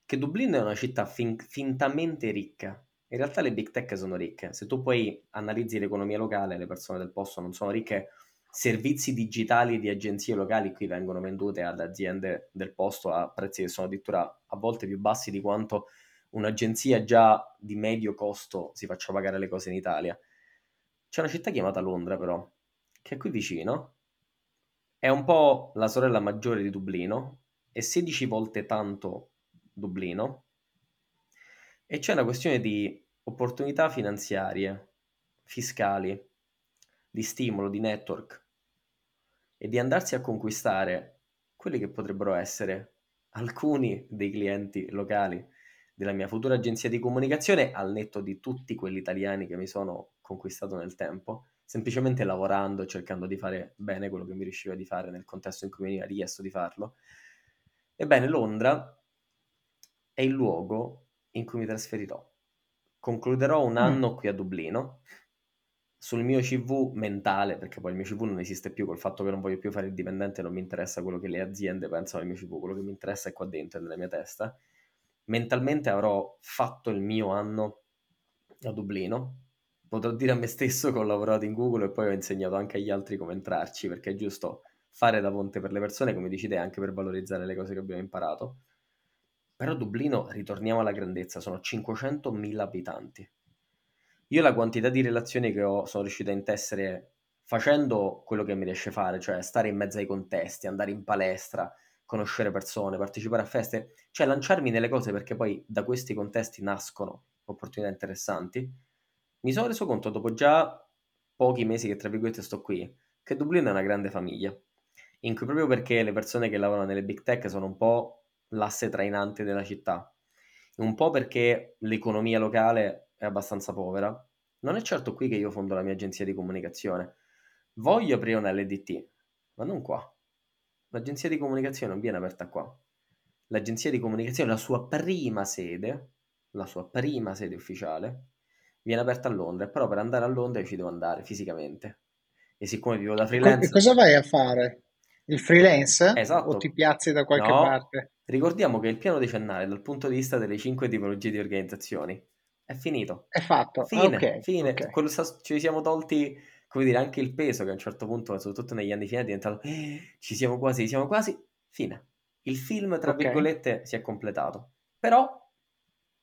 che Dublino è una città fin- fintamente ricca. In realtà le big tech sono ricche. Se tu poi analizzi l'economia locale, le persone del posto non sono ricche. Servizi digitali di agenzie locali qui vengono vendute ad aziende del posto a prezzi che sono addirittura a volte più bassi di quanto un'agenzia già di medio costo si faccia pagare le cose in Italia. C'è una città chiamata Londra, però, che è qui vicino. È un po' la sorella maggiore di Dublino, è 16 volte tanto Dublino e c'è una questione di opportunità finanziarie, fiscali, di stimolo, di network e di andarsi a conquistare quelli che potrebbero essere alcuni dei clienti locali della mia futura agenzia di comunicazione al netto di tutti quelli italiani che mi sono conquistato nel tempo, semplicemente lavorando e cercando di fare bene quello che mi riusciva di fare nel contesto in cui mi veniva richiesto di farlo. Ebbene, Londra è il luogo in cui mi trasferirò. Concluderò un mm. anno qui a Dublino. Sul mio CV mentale, perché poi il mio CV non esiste più col fatto che non voglio più fare il dipendente, non mi interessa quello che le aziende pensano del mio CV, quello che mi interessa è qua dentro, è nella mia testa. Mentalmente avrò fatto il mio anno a Dublino. Potrò dire a me stesso che ho lavorato in Google e poi ho insegnato anche agli altri come entrarci, perché è giusto fare da ponte per le persone, come dici te, anche per valorizzare le cose che abbiamo imparato. Però Dublino, ritorniamo alla grandezza, sono 500.000 abitanti. Io la quantità di relazioni che ho, sono riuscito a intessere facendo quello che mi riesce a fare, cioè stare in mezzo ai contesti, andare in palestra, conoscere persone, partecipare a feste, cioè lanciarmi nelle cose perché poi da questi contesti nascono opportunità interessanti. Mi sono reso conto dopo già pochi mesi che tra virgolette sto qui, che Dublino è una grande famiglia, in cui proprio perché le persone che lavorano nelle big tech sono un po' l'asse trainante della città. Un po' perché l'economia locale è abbastanza povera. Non è certo qui che io fondo la mia agenzia di comunicazione. Voglio aprire una LDT, ma non qua. L'agenzia di comunicazione non viene aperta qua. L'agenzia di comunicazione, la sua prima sede, la sua prima sede ufficiale, viene aperta a Londra, però per andare a Londra ci devo andare fisicamente. E siccome vivo da freelance... E cosa vai a fare? Il freelance? Esatto. O ti piazzi da qualche no, parte? Ricordiamo che il piano decennale dal punto di vista delle cinque tipologie di organizzazioni è finito. È fatto. Fine, okay, fine. Okay. Quello, ci siamo tolti, come dire, anche il peso che a un certo punto, soprattutto negli anni finali, è diventato eh, ci siamo quasi, siamo quasi, fine. Il film, tra okay. virgolette, si è completato. Però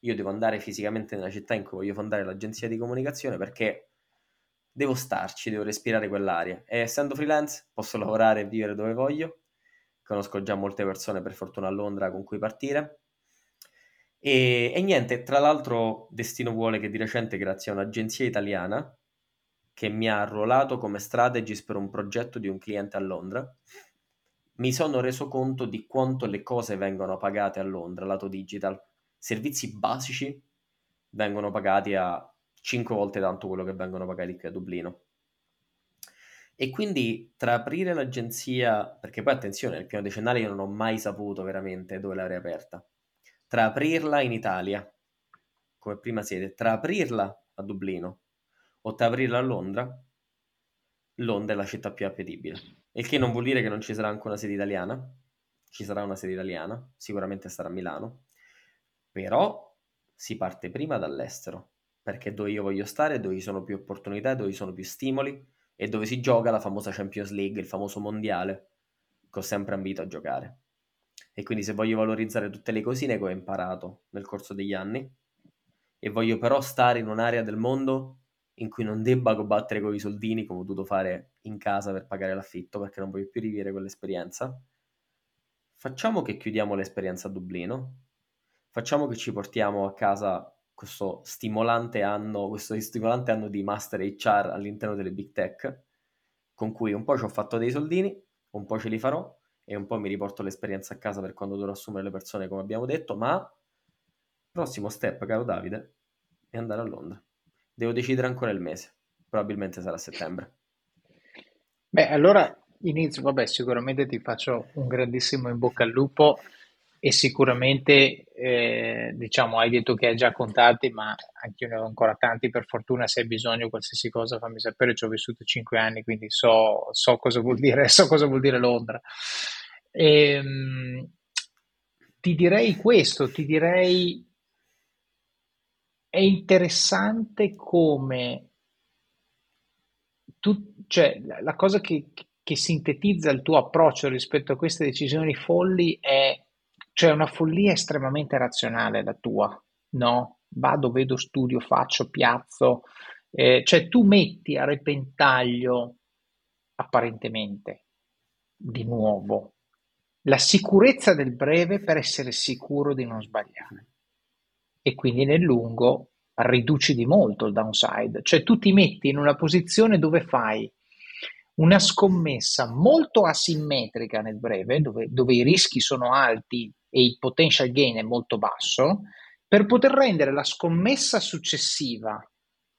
io devo andare fisicamente nella città in cui voglio fondare l'agenzia di comunicazione perché devo starci, devo respirare quell'aria. E essendo freelance posso lavorare e vivere dove voglio. Conosco già molte persone, per fortuna a Londra, con cui partire. E, e niente, tra l'altro Destino vuole che di recente, grazie a un'agenzia italiana, che mi ha arruolato come strategist per un progetto di un cliente a Londra, mi sono reso conto di quanto le cose vengono pagate a Londra, lato digital. Servizi basici vengono pagati a 5 volte tanto quello che vengono pagati qui a Dublino. E quindi tra aprire l'agenzia, perché poi attenzione, nel piano decennale io non ho mai saputo veramente dove l'avrei aperta, tra aprirla in Italia come prima sede, tra aprirla a Dublino o tra aprirla a Londra, Londra è la città più appetibile. Il che non vuol dire che non ci sarà anche una sede italiana, ci sarà una sede italiana, sicuramente sarà a Milano, però si parte prima dall'estero, perché dove io voglio stare, dove ci sono più opportunità, dove ci sono più stimoli e dove si gioca la famosa Champions League, il famoso mondiale che ho sempre ambito a giocare. E quindi se voglio valorizzare tutte le cosine che ho imparato nel corso degli anni e voglio però stare in un'area del mondo in cui non debba combattere con i soldini come ho dovuto fare in casa per pagare l'affitto perché non voglio più rivivere quell'esperienza, facciamo che chiudiamo l'esperienza a Dublino, facciamo che ci portiamo a casa questo stimolante anno, questo stimolante anno di master HR all'interno delle big tech, con cui un po' ci ho fatto dei soldini, un po' ce li farò e un po' mi riporto l'esperienza a casa per quando dovrò assumere le persone, come abbiamo detto, ma prossimo step, caro Davide, è andare a Londra. Devo decidere ancora il mese, probabilmente sarà settembre. Beh, allora inizio, vabbè, sicuramente ti faccio un grandissimo in bocca al lupo e sicuramente eh, diciamo hai detto che hai già contati ma anche io ne ho ancora tanti. Per fortuna se hai bisogno qualsiasi cosa fammi sapere. Ci ho vissuto 5 anni quindi so, so cosa vuol dire so cosa vuol dire Londra. E, ehm, ti direi questo ti direi è interessante come tu, cioè, la cosa che, che sintetizza il tuo approccio rispetto a queste decisioni folli è cioè una follia estremamente razionale la tua, no? Vado, vedo, studio, faccio, piazzo, eh, cioè tu metti a repentaglio apparentemente di nuovo la sicurezza del breve per essere sicuro di non sbagliare e quindi nel lungo riduci di molto il downside, cioè tu ti metti in una posizione dove fai una scommessa molto asimmetrica nel breve, dove, dove i rischi sono alti e il potential gain è molto basso, per poter rendere la scommessa successiva,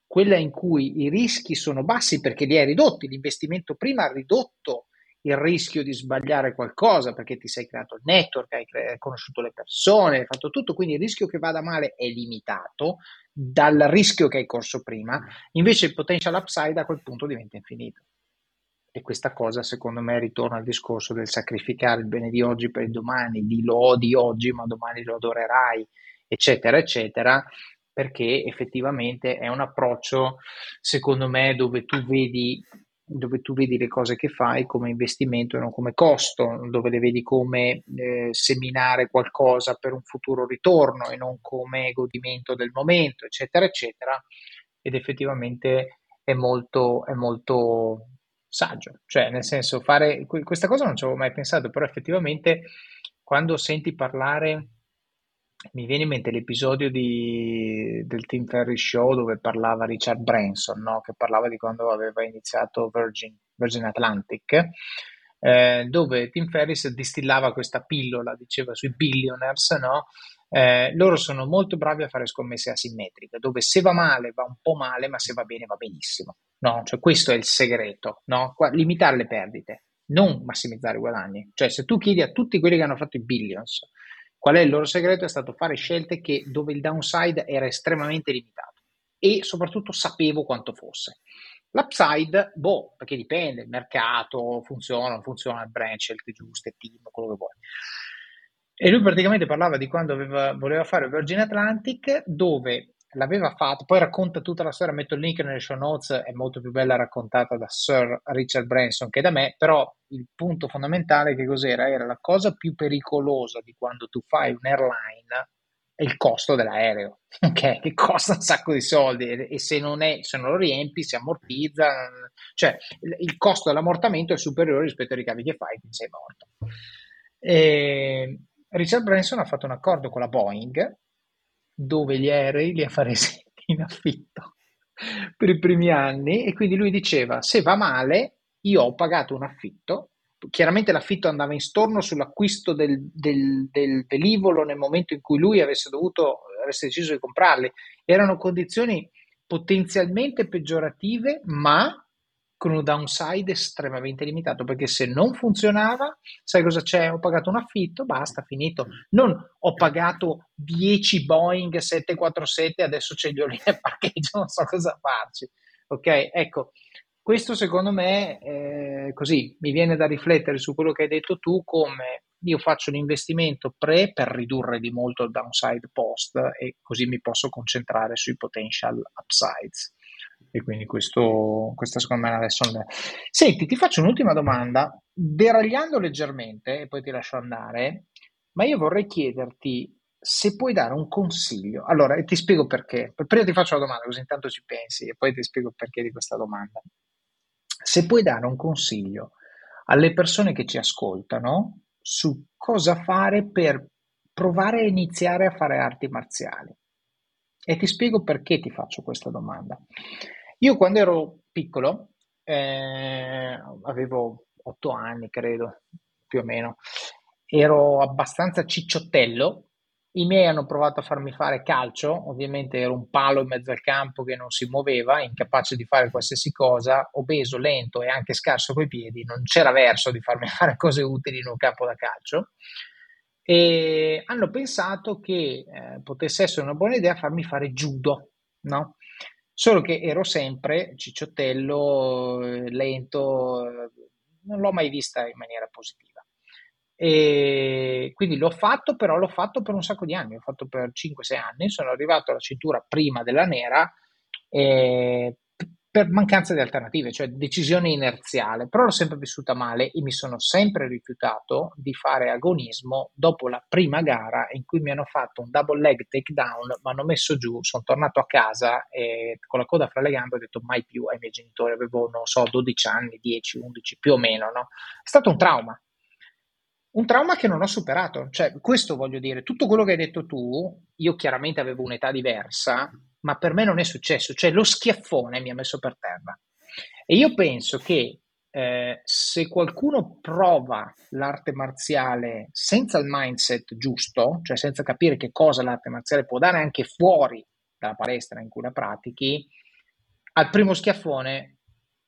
quella in cui i rischi sono bassi perché li hai ridotti, l'investimento prima ha ridotto il rischio di sbagliare qualcosa perché ti sei creato il network, hai, cre- conosciuto le persone, hai fatto tutto, quindi il rischio che vada male è limitato dal rischio che hai corso prima, invece il potential upside a quel punto diventa infinito. E questa cosa, secondo me, ritorna al discorso del sacrificare il bene di oggi per il domani, di lo odi oggi, ma domani lo adorerai, eccetera, eccetera, perché effettivamente è un approccio, secondo me, dove tu vedi dove tu vedi le cose che fai come investimento e non come costo, dove le vedi come eh, seminare qualcosa per un futuro ritorno e non come godimento del momento, eccetera, eccetera. Ed effettivamente è molto, è molto saggio, cioè nel senso fare questa cosa non ci avevo mai pensato, però effettivamente quando senti parlare mi viene in mente l'episodio di, del Tim Ferry Show dove parlava Richard Branson, no? che parlava di quando aveva iniziato Virgin, Virgin Atlantic, eh, dove Tim Ferris distillava questa pillola, diceva sui billionaires, no? eh, loro sono molto bravi a fare scommesse asimmetriche, dove se va male va un po' male, ma se va bene va benissimo. No? Cioè, questo è il segreto, no? Qua, limitare le perdite, non massimizzare i guadagni. Cioè, se tu chiedi a tutti quelli che hanno fatto i billions qual è il loro segreto, è stato fare scelte che, dove il downside era estremamente limitato e soprattutto sapevo quanto fosse. L'upside, boh, perché dipende, il mercato funziona, non funziona, il brand, scelte giuste, team, quello che vuoi. E lui praticamente parlava di quando aveva, voleva fare Virgin Atlantic, dove l'aveva fatto, poi racconta tutta la storia, metto il link nelle show notes, è molto più bella raccontata da Sir Richard Branson che da me, però il punto fondamentale che cos'era? Era la cosa più pericolosa di quando tu fai un airline è il costo dell'aereo, okay? che costa un sacco di soldi e se non, è, se non lo riempi si ammortizza, cioè il costo dell'ammortamento è superiore rispetto ai ricavi che fai, quindi sei morto. E Richard Branson ha fatto un accordo con la Boeing dove gli aerei li ha resi in affitto per i primi anni e quindi lui diceva se va male io ho pagato un affitto. Chiaramente l'affitto andava in storno sull'acquisto del, del, del velivolo nel momento in cui lui avesse dovuto avesse deciso di comprarli. Erano condizioni potenzialmente peggiorative ma con un downside estremamente limitato perché se non funzionava, sai cosa c'è? Ho pagato un affitto, basta, finito. Non ho pagato 10 Boeing 747 adesso ce li ho lì nel parcheggio, non so cosa farci. Ok, ecco, questo secondo me, eh, così, mi viene da riflettere su quello che hai detto tu, come io faccio un investimento pre per ridurre di molto il downside post e così mi posso concentrare sui potential upsides. E quindi questo, questa secondo me è una lesson. Senti, ti faccio un'ultima domanda, deragliando leggermente e poi ti lascio andare, ma io vorrei chiederti se puoi dare un consiglio. Allora, ti spiego perché. Prima ti faccio la domanda, così intanto ci pensi e poi ti spiego perché di questa domanda se puoi dare un consiglio alle persone che ci ascoltano su cosa fare per provare a iniziare a fare arti marziali. E ti spiego perché ti faccio questa domanda. Io quando ero piccolo, eh, avevo otto anni credo, più o meno, ero abbastanza cicciottello i miei hanno provato a farmi fare calcio, ovviamente ero un palo in mezzo al campo che non si muoveva, incapace di fare qualsiasi cosa, obeso, lento e anche scarso coi piedi, non c'era verso di farmi fare cose utili in un campo da calcio. E hanno pensato che eh, potesse essere una buona idea farmi fare judo, no? Solo che ero sempre cicciottello, eh, lento, eh, non l'ho mai vista in maniera positiva. E quindi l'ho fatto, però l'ho fatto per un sacco di anni, l'ho fatto per 5-6 anni, sono arrivato alla cintura prima della nera eh, per mancanza di alternative, cioè decisione inerziale, però l'ho sempre vissuta male e mi sono sempre rifiutato di fare agonismo dopo la prima gara in cui mi hanno fatto un double leg takedown, mi hanno messo giù, sono tornato a casa e con la coda fra le gambe ho detto mai più ai miei genitori, avevo non so 12 anni, 10, 11 più o meno, no? È stato un trauma, un trauma che non ho superato, cioè questo voglio dire, tutto quello che hai detto tu, io chiaramente avevo un'età diversa, ma per me non è successo, cioè lo schiaffone mi ha messo per terra. E io penso che eh, se qualcuno prova l'arte marziale senza il mindset giusto, cioè senza capire che cosa l'arte marziale può dare anche fuori dalla palestra in cui la pratichi, al primo schiaffone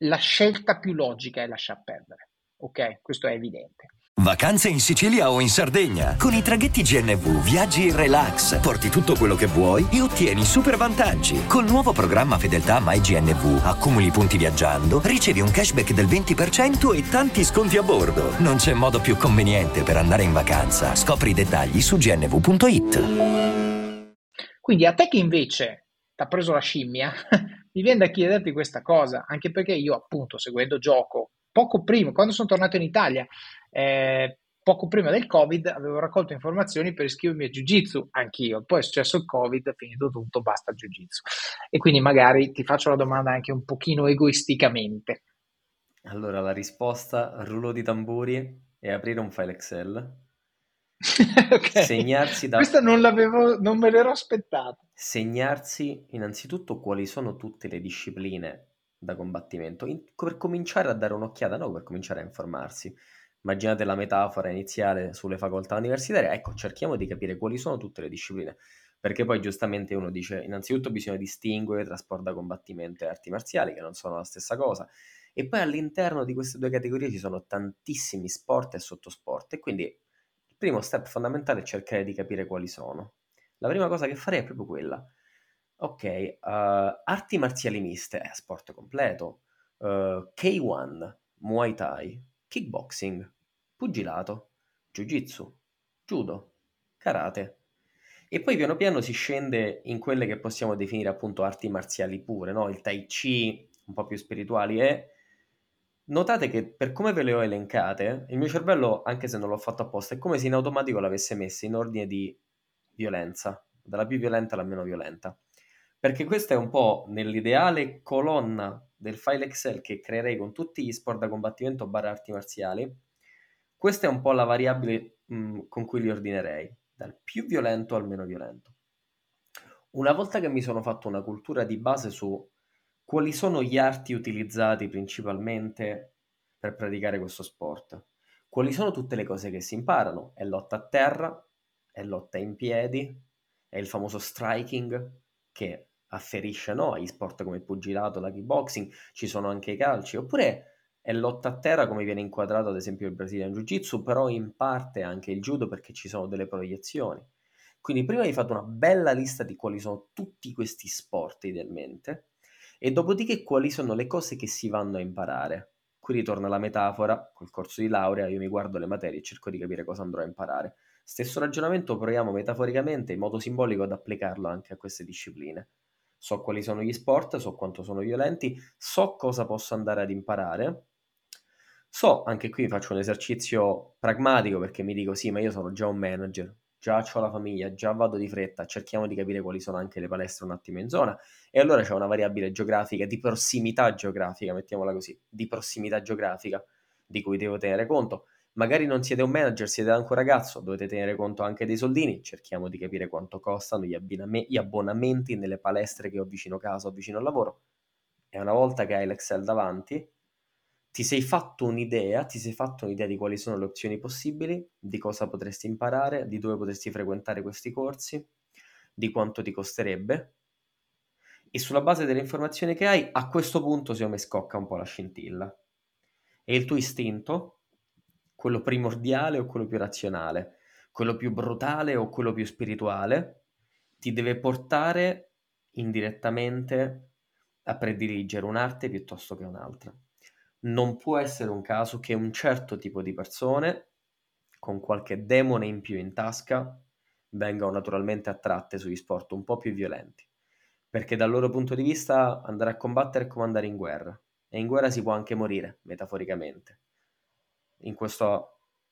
la scelta più logica è lasciar perdere. Ok, questo è evidente. Vacanze in Sicilia o in Sardegna. Con i traghetti GNV viaggi in relax, porti tutto quello che vuoi e ottieni super vantaggi. Col nuovo programma Fedeltà MyGNV accumuli punti viaggiando, ricevi un cashback del 20% e tanti sconti a bordo. Non c'è modo più conveniente per andare in vacanza. Scopri i dettagli su gnv.it. Quindi a te che invece ti ha preso la scimmia, mi viene da chiederti questa cosa, anche perché io appunto seguendo gioco poco prima, quando sono tornato in Italia, eh, poco prima del Covid, avevo raccolto informazioni per iscrivermi a Jiu-Jitsu, anch'io. Poi è successo il Covid, è finito tutto, basta Jiu-Jitsu. E quindi magari ti faccio la domanda anche un pochino egoisticamente. Allora, la risposta, rullo di tamburi, è aprire un file Excel. okay. Segnarsi da... Questa non l'avevo, non me l'ero aspettata. Segnarsi innanzitutto quali sono tutte le discipline da combattimento, in, per cominciare a dare un'occhiata, no, per cominciare a informarsi. Immaginate la metafora iniziale sulle facoltà universitarie, ecco, cerchiamo di capire quali sono tutte le discipline, perché poi giustamente uno dice, innanzitutto bisogna distinguere tra sport da combattimento e arti marziali, che non sono la stessa cosa, e poi all'interno di queste due categorie ci sono tantissimi sport e sottosport, e quindi il primo step fondamentale è cercare di capire quali sono. La prima cosa che farei è proprio quella, Ok, uh, arti marziali miste, eh, sport completo, uh, K1, Muay Thai, kickboxing, pugilato, jiu-jitsu, judo, karate. E poi piano piano si scende in quelle che possiamo definire appunto arti marziali pure, no? Il tai chi, un po' più spirituali e notate che per come ve le ho elencate, il mio cervello, anche se non l'ho fatto apposta, è come se in automatico l'avesse messa in ordine di violenza, dalla più violenta alla meno violenta perché questa è un po' nell'ideale colonna del file Excel che creerei con tutti gli sport da combattimento barra arti marziali. Questa è un po' la variabile mh, con cui li ordinerei, dal più violento al meno violento. Una volta che mi sono fatto una cultura di base su quali sono gli arti utilizzati principalmente per praticare questo sport, quali sono tutte le cose che si imparano, è lotta a terra, è lotta in piedi, è il famoso striking, che afferisce no, agli sport come il pugilato, la kickboxing, ci sono anche i calci, oppure è lotta a terra come viene inquadrato ad esempio il Brazilian Jiu-Jitsu, però in parte anche il judo perché ci sono delle proiezioni. Quindi prima vi fate una bella lista di quali sono tutti questi sport idealmente E dopodiché quali sono le cose che si vanno a imparare? Qui ritorna la metafora, col corso di laurea io mi guardo le materie e cerco di capire cosa andrò a imparare. Stesso ragionamento proviamo metaforicamente in modo simbolico ad applicarlo anche a queste discipline. So quali sono gli sport, so quanto sono violenti, so cosa posso andare ad imparare. So, anche qui faccio un esercizio pragmatico perché mi dico sì, ma io sono già un manager, già ho la famiglia, già vado di fretta, cerchiamo di capire quali sono anche le palestre un attimo in zona e allora c'è una variabile geografica, di prossimità geografica, mettiamola così, di prossimità geografica di cui devo tenere conto. Magari non siete un manager, siete anche un ragazzo, dovete tenere conto anche dei soldini, cerchiamo di capire quanto costano gli, abbinam- gli abbonamenti nelle palestre che ho vicino casa o vicino al lavoro. E una volta che hai l'Excel davanti, ti sei fatto un'idea, ti sei fatto un'idea di quali sono le opzioni possibili, di cosa potresti imparare, di dove potresti frequentare questi corsi, di quanto ti costerebbe. E sulla base delle informazioni che hai, a questo punto secondo me scocca un po' la scintilla. E il tuo istinto, quello primordiale o quello più razionale, quello più brutale o quello più spirituale, ti deve portare indirettamente a prediligere un'arte piuttosto che un'altra non può essere un caso che un certo tipo di persone, con qualche demone in più in tasca, vengano naturalmente attratte sugli sport un po' più violenti. Perché dal loro punto di vista andare a combattere è come andare in guerra. E in guerra si può anche morire, metaforicamente. In questa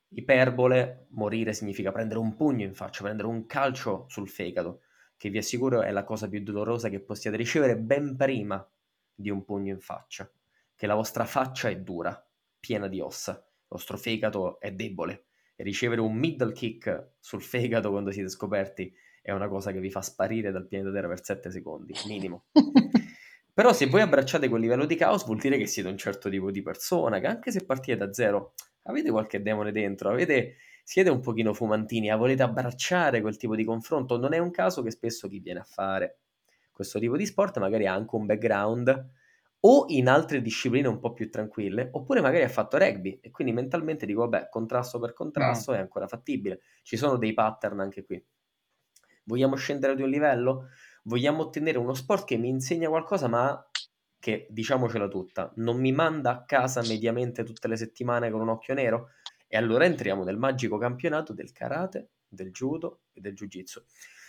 iperbole, morire significa prendere un pugno in faccia, prendere un calcio sul fegato, che vi assicuro è la cosa più dolorosa che possiate ricevere ben prima di un pugno in faccia che la vostra faccia è dura, piena di ossa, il vostro fegato è debole e ricevere un middle kick sul fegato quando siete scoperti è una cosa che vi fa sparire dal pianeta Terra per 7 secondi, minimo. Però se voi abbracciate quel livello di caos vuol dire che siete un certo tipo di persona, che anche se partite da zero, avete qualche demone dentro, avete, siete un pochino fumantini, ah, volete abbracciare quel tipo di confronto. Non è un caso che spesso chi viene a fare questo tipo di sport magari ha anche un background o in altre discipline un po' più tranquille, oppure magari ha fatto rugby e quindi mentalmente dico, vabbè, contrasto per contrasto mm. è ancora fattibile. Ci sono dei pattern anche qui. Vogliamo scendere di un livello? Vogliamo ottenere uno sport che mi insegna qualcosa, ma che, diciamocela tutta, non mi manda a casa mediamente tutte le settimane con un occhio nero? E allora entriamo nel magico campionato del karate, del judo e del jiu-jitsu.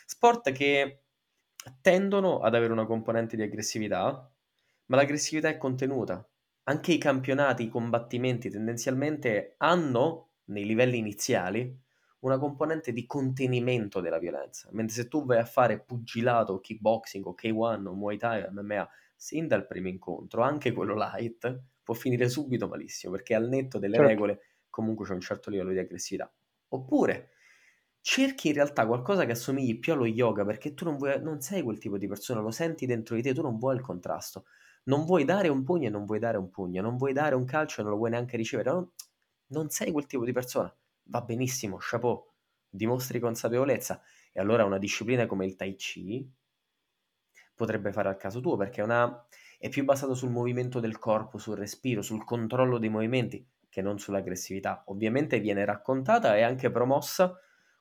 Sport che tendono ad avere una componente di aggressività, ma l'aggressività è contenuta. Anche i campionati, i combattimenti tendenzialmente hanno, nei livelli iniziali, una componente di contenimento della violenza. Mentre se tu vai a fare pugilato, kickboxing o K1 o Muay Thai MMA sin dal primo incontro, anche quello light, può finire subito malissimo perché al netto delle certo. regole comunque c'è un certo livello di aggressività. Oppure cerchi in realtà qualcosa che assomigli più allo yoga perché tu non, vuoi, non sei quel tipo di persona, lo senti dentro di te, tu non vuoi il contrasto non vuoi dare un pugno e non vuoi dare un pugno, non vuoi dare un calcio e non lo vuoi neanche ricevere, non, non sei quel tipo di persona. Va benissimo, chapeau, dimostri consapevolezza. E allora una disciplina come il Tai Chi potrebbe fare al caso tuo, perché è, una, è più basato sul movimento del corpo, sul respiro, sul controllo dei movimenti, che non sull'aggressività. Ovviamente viene raccontata e anche promossa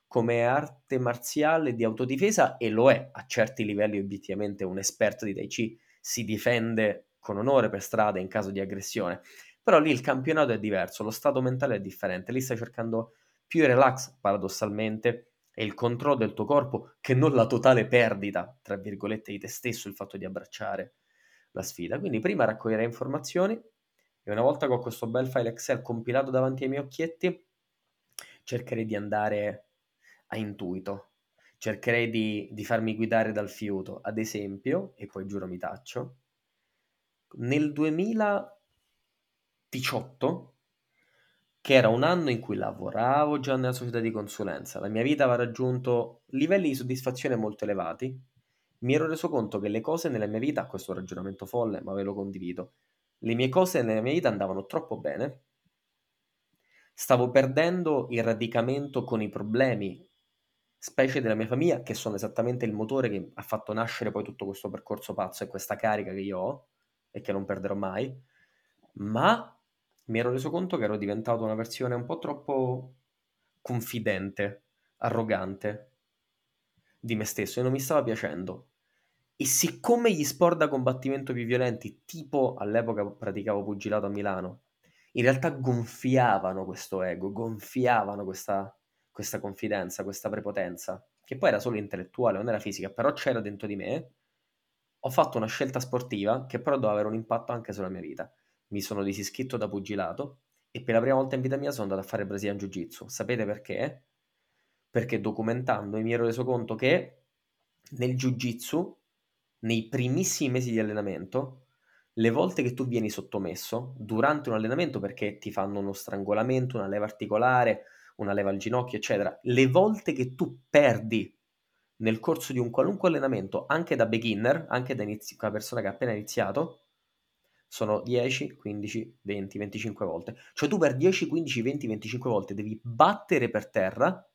come arte marziale di autodifesa e lo è a certi livelli obiettivamente un esperto di Tai Chi si difende con onore per strada in caso di aggressione. Però lì il campionato è diverso, lo stato mentale è differente, lì stai cercando più relax paradossalmente e il controllo del tuo corpo che non la totale perdita, tra virgolette, di te stesso, il fatto di abbracciare la sfida. Quindi prima raccoglierei informazioni e una volta che ho questo bel file Excel compilato davanti ai miei occhietti, cercherei di andare a intuito, cercherei di, di farmi guidare dal fiuto. Ad esempio, e poi giuro mi taccio, nel 2018, che era un anno in cui lavoravo già nella società di consulenza, la mia vita aveva raggiunto livelli di soddisfazione molto elevati, mi ero reso conto che le cose nella mia vita, questo ragionamento folle, ma ve lo condivido, le mie cose nella mia vita andavano troppo bene, stavo perdendo il radicamento con i problemi specie della mia famiglia, che sono esattamente il motore che ha fatto nascere poi tutto questo percorso pazzo e questa carica che io ho e che non perderò mai, ma mi ero reso conto che ero diventato una versione un po' troppo confidente, arrogante di me stesso e non mi stava piacendo. E siccome gli sport da combattimento più violenti, tipo all'epoca praticavo pugilato a Milano, in realtà gonfiavano questo ego, gonfiavano questa, questa confidenza, questa prepotenza, che poi era solo intellettuale, non era fisica, però c'era dentro di me, ho fatto una scelta sportiva che però doveva avere un impatto anche sulla mia vita. Mi sono disiscritto da pugilato e per la prima volta in vita mia sono andato a fare Brazilian Jiu-Jitsu. Sapete perché? Perché documentando mi ero reso conto che nel Jiu-Jitsu nei primissimi mesi di allenamento, le volte che tu vieni sottomesso durante un allenamento perché ti fanno uno strangolamento, una leva articolare, una leva al ginocchio, eccetera, le volte che tu perdi nel corso di un qualunque allenamento, anche da beginner, anche da inizi- una persona che ha appena iniziato, sono 10, 15, 20, 25 volte. Cioè tu per 10, 15, 20, 25 volte devi battere per terra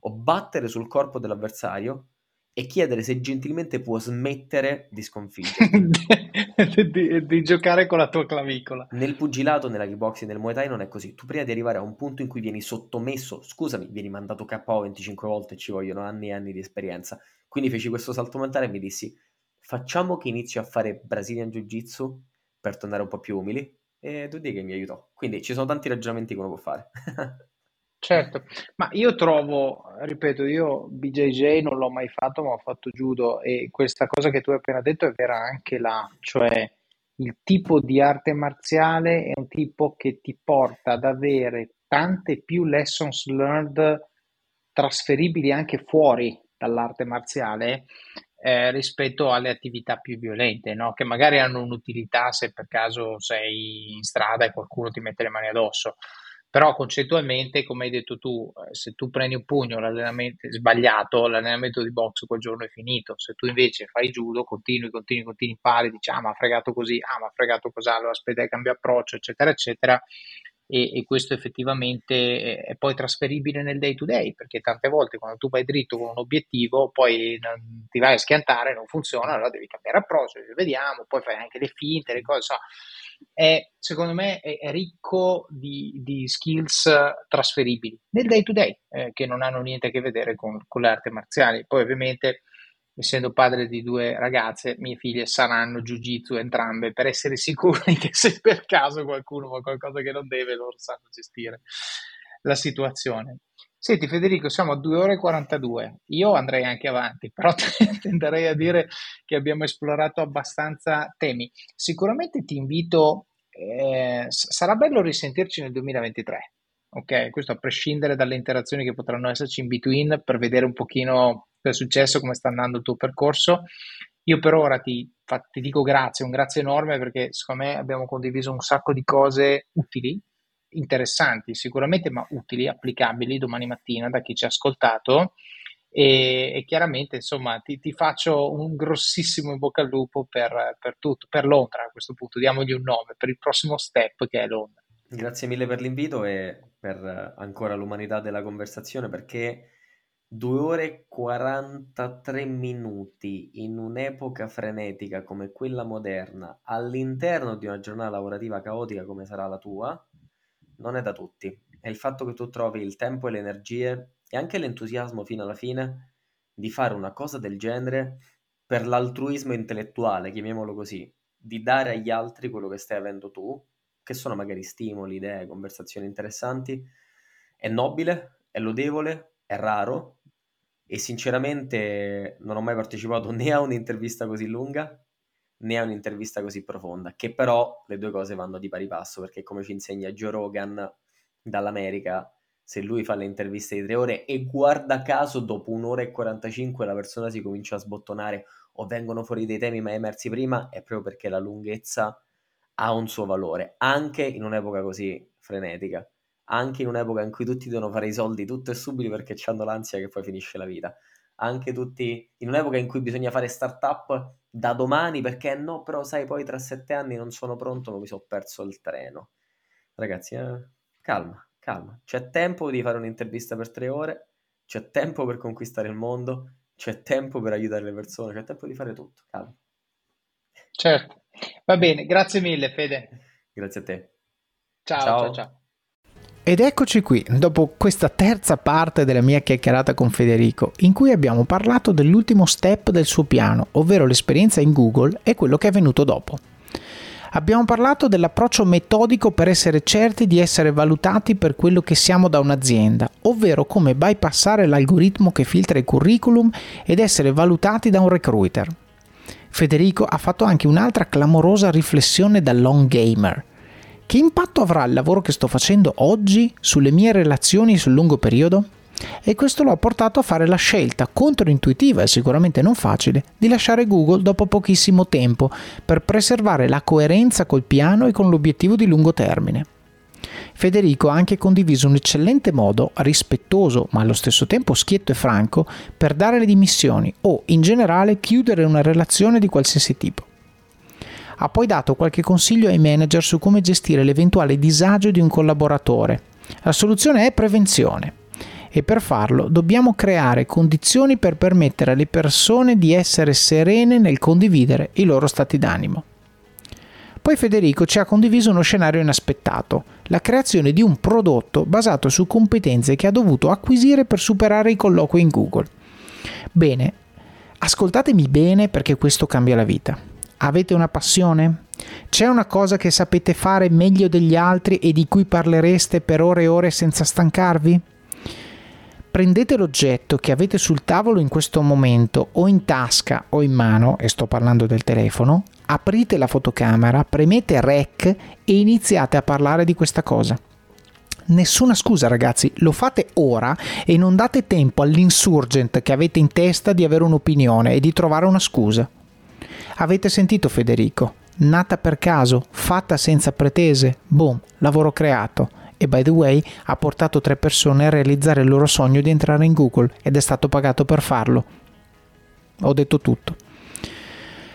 o battere sul corpo dell'avversario e chiedere se gentilmente può smettere di sconfiggere. di, di, giocare con la tua clavicola. Nel pugilato, nella kickboxing, nel Muay Thai non è così. Tu prima di arrivare a un punto in cui vieni sottomesso, scusami, vieni mandato KO 25 volte, ci vogliono anni e anni di esperienza. Quindi feci questo salto mentale e mi dissi, facciamo che inizio a fare Brazilian Jiu-Jitsu per tornare un po' più umili. E tu di che mi aiutò. Quindi ci sono tanti ragionamenti che uno può fare. Certo, ma io trovo, ripeto, io BJJ non l'ho mai fatto, ma ho fatto judo e questa cosa che tu hai appena detto è vera anche là, cioè il tipo di arte marziale è un tipo che ti porta ad avere tante più lessons learned trasferibili anche fuori dall'arte marziale eh, rispetto alle attività più violente, no? che magari hanno un'utilità se per caso sei in strada e qualcuno ti mette le mani addosso però concettualmente, come hai detto tu, eh, se tu prendi un pugno, l'allenamento sbagliato, l'allenamento di box quel giorno è finito. Se tu invece fai judo, continui, continui, continui, impari, dici, ah, ma ha fregato così, ah, ma ha fregato così, allora aspetta, cambia approccio, eccetera, eccetera. E, e, questo effettivamente è, poi trasferibile nel day to day, perché tante volte quando tu vai dritto con un obiettivo, poi ti vai a schiantare, non funziona, allora devi cambiare approccio, vediamo, poi fai anche le finte, le cose, insomma è, secondo me è, è ricco di, di, skills trasferibili nel day to day, eh, che non hanno niente a che vedere con, con le arti marziali. Poi ovviamente, essendo padre di due ragazze, mie figlie saranno jiu-jitsu entrambe per essere sicuri che se per caso qualcuno fa qualcosa che non deve, loro sanno gestire la situazione. Senti Federico, siamo a 2 ore e 42, io andrei anche avanti, però tenderei a dire che abbiamo esplorato abbastanza temi. Sicuramente ti invito, eh, sarà bello risentirci nel 2023, ok? Questo a prescindere dalle interazioni che potranno esserci in between per vedere un pochino è successo, come sta andando il tuo percorso. Io per ora ti, ti dico grazie, un grazie enorme perché secondo me abbiamo condiviso un sacco di cose utili interessanti sicuramente, ma utili, applicabili domani mattina da chi ci ha ascoltato. E, e chiaramente insomma ti, ti, faccio un grossissimo in bocca al lupo per, per, tutto, per Londra a questo punto, diamogli un nome, per il prossimo step che è Londra. Grazie mille per l'invito e per ancora l'umanità della conversazione perché due ore e 43 minuti in un'epoca frenetica come quella moderna all'interno di una giornata lavorativa caotica come sarà la tua non è da tutti. È il fatto che tu trovi il tempo e le energie e anche l'entusiasmo fino alla fine di fare una cosa del genere per l'altruismo intellettuale, chiamiamolo così, di dare agli altri quello che stai avendo tu, che sono magari stimoli, idee, conversazioni interessanti, è nobile, è lodevole, è raro e sinceramente non ho mai partecipato né a un'intervista così lunga né a un'intervista così profonda, che però le due cose vanno di pari passo, perché come ci insegna Joe Rogan dall'America, se lui fa le interviste di tre ore e guarda caso dopo un'ora e 45 la persona si comincia a sbottonare o vengono fuori dei temi mai emersi prima, è proprio perché la lunghezza ha un suo valore, anche in un'epoca così frenetica, anche in un'epoca in cui tutti devono fare i soldi tutto e subito perché hanno l'ansia che poi finisce la vita anche tutti in un'epoca in cui bisogna fare startup da domani perché no, però sai poi tra sette anni non sono pronto, non mi sono perso il treno. Ragazzi, eh, calma, calma. C'è tempo di fare un'intervista per tre ore, c'è tempo per conquistare il mondo, c'è tempo per aiutare le persone, c'è tempo di fare tutto. Calma. Certo. Va bene, grazie mille Fede. Grazie a te. ciao. ciao. ciao. ciao. Ed eccoci qui, dopo questa terza parte della mia chiacchierata con Federico, in cui abbiamo parlato dell'ultimo step del suo piano, ovvero l'esperienza in Google e quello che è venuto dopo. Abbiamo parlato dell'approccio metodico per essere certi di essere valutati per quello che siamo da un'azienda, ovvero come bypassare l'algoritmo che filtra i curriculum ed essere valutati da un recruiter. Federico ha fatto anche un'altra clamorosa riflessione da long gamer. Che impatto avrà il lavoro che sto facendo oggi sulle mie relazioni sul lungo periodo? E questo lo ha portato a fare la scelta controintuitiva e sicuramente non facile di lasciare Google dopo pochissimo tempo per preservare la coerenza col piano e con l'obiettivo di lungo termine. Federico ha anche condiviso un eccellente modo, rispettoso ma allo stesso tempo schietto e franco, per dare le dimissioni o, in generale, chiudere una relazione di qualsiasi tipo. Ha poi dato qualche consiglio ai manager su come gestire l'eventuale disagio di un collaboratore. La soluzione è prevenzione e per farlo dobbiamo creare condizioni per permettere alle persone di essere serene nel condividere i loro stati d'animo. Poi Federico ci ha condiviso uno scenario inaspettato, la creazione di un prodotto basato su competenze che ha dovuto acquisire per superare i colloqui in Google. Bene, ascoltatemi bene perché questo cambia la vita. Avete una passione? C'è una cosa che sapete fare meglio degli altri e di cui parlereste per ore e ore senza stancarvi? Prendete l'oggetto che avete sul tavolo in questo momento o in tasca o in mano, e sto parlando del telefono, aprite la fotocamera, premete rec e iniziate a parlare di questa cosa. Nessuna scusa ragazzi, lo fate ora e non date tempo all'insurgent che avete in testa di avere un'opinione e di trovare una scusa. Avete sentito Federico? Nata per caso, fatta senza pretese, boom, lavoro creato. E by the way, ha portato tre persone a realizzare il loro sogno di entrare in Google ed è stato pagato per farlo. Ho detto tutto.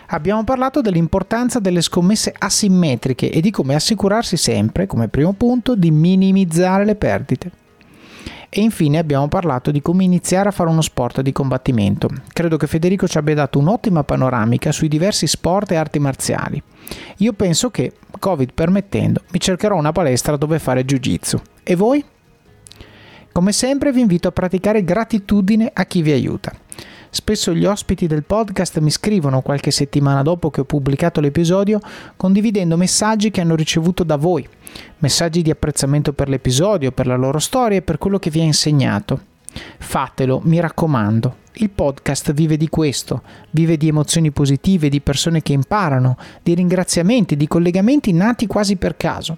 Abbiamo parlato dell'importanza delle scommesse asimmetriche e di come assicurarsi sempre, come primo punto, di minimizzare le perdite. E infine abbiamo parlato di come iniziare a fare uno sport di combattimento. Credo che Federico ci abbia dato un'ottima panoramica sui diversi sport e arti marziali. Io penso che, Covid permettendo, mi cercherò una palestra dove fare Jiu-Jitsu. E voi? Come sempre vi invito a praticare gratitudine a chi vi aiuta. Spesso gli ospiti del podcast mi scrivono qualche settimana dopo che ho pubblicato l'episodio condividendo messaggi che hanno ricevuto da voi, messaggi di apprezzamento per l'episodio, per la loro storia e per quello che vi ha insegnato. Fatelo, mi raccomando. Il podcast vive di questo, vive di emozioni positive, di persone che imparano, di ringraziamenti, di collegamenti nati quasi per caso.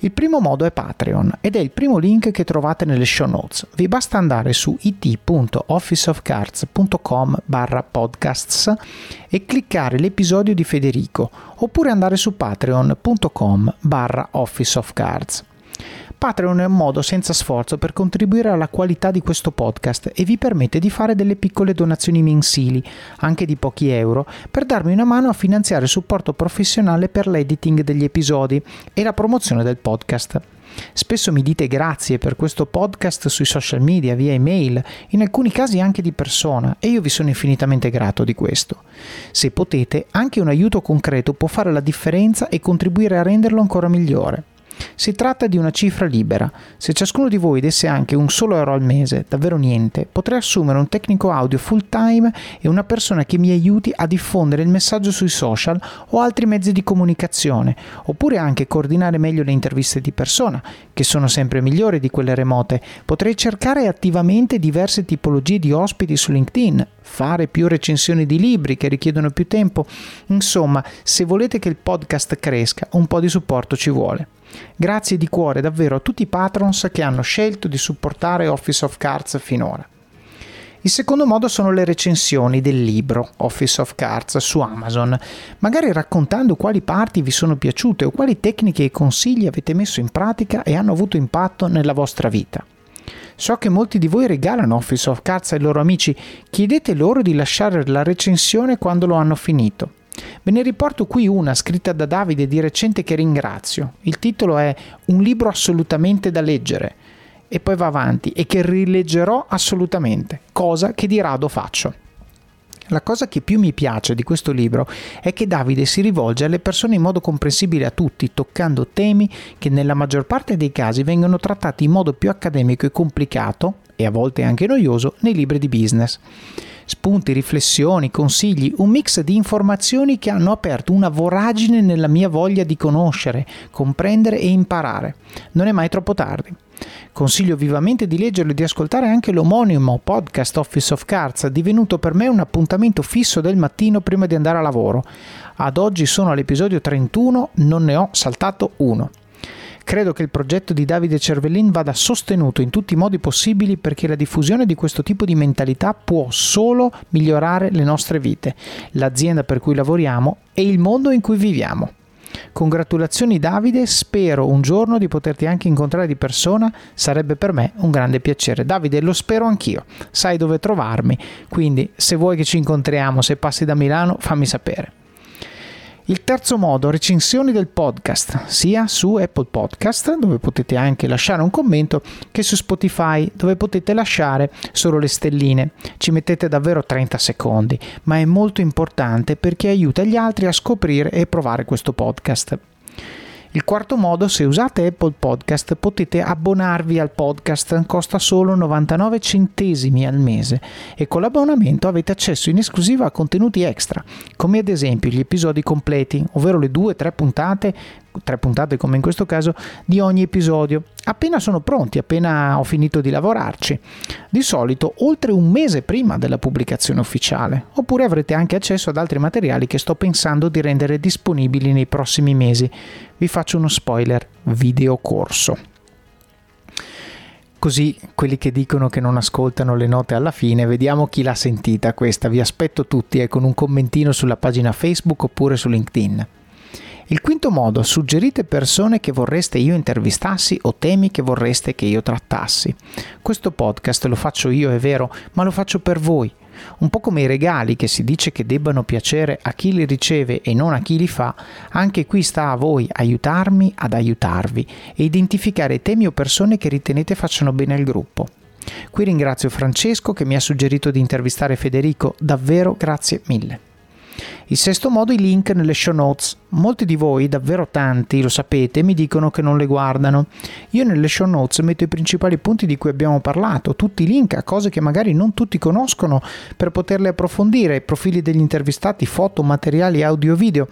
Il primo modo è Patreon ed è il primo link che trovate nelle show notes. Vi basta andare su it.officeofcards.com barra podcasts e cliccare l'episodio di Federico oppure andare su patreon.com barra officeofcards. Patreon è un modo senza sforzo per contribuire alla qualità di questo podcast e vi permette di fare delle piccole donazioni mensili, anche di pochi euro, per darmi una mano a finanziare il supporto professionale per l'editing degli episodi e la promozione del podcast. Spesso mi dite grazie per questo podcast sui social media, via email, in alcuni casi anche di persona e io vi sono infinitamente grato di questo. Se potete, anche un aiuto concreto può fare la differenza e contribuire a renderlo ancora migliore. Si tratta di una cifra libera. Se ciascuno di voi desse anche un solo euro al mese, davvero niente, potrei assumere un tecnico audio full time e una persona che mi aiuti a diffondere il messaggio sui social o altri mezzi di comunicazione, oppure anche coordinare meglio le interviste di persona, che sono sempre migliori di quelle remote. Potrei cercare attivamente diverse tipologie di ospiti su LinkedIn, fare più recensioni di libri che richiedono più tempo. Insomma, se volete che il podcast cresca, un po' di supporto ci vuole. Grazie di cuore davvero a tutti i patrons che hanno scelto di supportare Office of Cards finora. Il secondo modo sono le recensioni del libro Office of Cards su Amazon, magari raccontando quali parti vi sono piaciute o quali tecniche e consigli avete messo in pratica e hanno avuto impatto nella vostra vita. So che molti di voi regalano Office of Cards ai loro amici, chiedete loro di lasciare la recensione quando lo hanno finito. Ve ne riporto qui una scritta da Davide di recente che ringrazio. Il titolo è Un libro assolutamente da leggere e poi va avanti e che rileggerò assolutamente, cosa che di rado faccio. La cosa che più mi piace di questo libro è che Davide si rivolge alle persone in modo comprensibile a tutti, toccando temi che nella maggior parte dei casi vengono trattati in modo più accademico e complicato, e a volte anche noioso, nei libri di business. Spunti, riflessioni, consigli, un mix di informazioni che hanno aperto una voragine nella mia voglia di conoscere, comprendere e imparare. Non è mai troppo tardi. Consiglio vivamente di leggerlo e di ascoltare anche l'omonimo podcast Office of Cards, divenuto per me un appuntamento fisso del mattino prima di andare a lavoro. Ad oggi sono all'episodio 31, non ne ho saltato uno. Credo che il progetto di Davide Cervellin vada sostenuto in tutti i modi possibili perché la diffusione di questo tipo di mentalità può solo migliorare le nostre vite, l'azienda per cui lavoriamo e il mondo in cui viviamo. Congratulazioni Davide, spero un giorno di poterti anche incontrare di persona, sarebbe per me un grande piacere. Davide, lo spero anch'io, sai dove trovarmi, quindi se vuoi che ci incontriamo, se passi da Milano, fammi sapere. Il terzo modo, recensioni del podcast, sia su Apple Podcast, dove potete anche lasciare un commento, che su Spotify, dove potete lasciare solo le stelline. Ci mettete davvero 30 secondi, ma è molto importante perché aiuta gli altri a scoprire e provare questo podcast. Il quarto modo, se usate Apple Podcast, potete abbonarvi al podcast, costa solo 99 centesimi al mese. E con l'abbonamento avete accesso in esclusiva a contenuti extra, come ad esempio gli episodi completi, ovvero le due o tre puntate tre puntate come in questo caso di ogni episodio appena sono pronti appena ho finito di lavorarci di solito oltre un mese prima della pubblicazione ufficiale oppure avrete anche accesso ad altri materiali che sto pensando di rendere disponibili nei prossimi mesi vi faccio uno spoiler video corso Così quelli che dicono che non ascoltano le note alla fine, vediamo chi l'ha sentita questa. Vi aspetto tutti eh, con un commentino sulla pagina Facebook oppure su LinkedIn. Il quinto modo, suggerite persone che vorreste io intervistassi o temi che vorreste che io trattassi. Questo podcast lo faccio io, è vero, ma lo faccio per voi. Un po' come i regali che si dice che debbano piacere a chi li riceve e non a chi li fa, anche qui sta a voi aiutarmi ad aiutarvi e identificare temi o persone che ritenete facciano bene al gruppo. Qui ringrazio Francesco che mi ha suggerito di intervistare Federico, davvero grazie mille. Il sesto modo, i link nelle show notes. Molti di voi, davvero tanti, lo sapete, mi dicono che non le guardano. Io nelle show notes metto i principali punti di cui abbiamo parlato, tutti i link a cose che magari non tutti conoscono per poterle approfondire, profili degli intervistati, foto, materiali audio video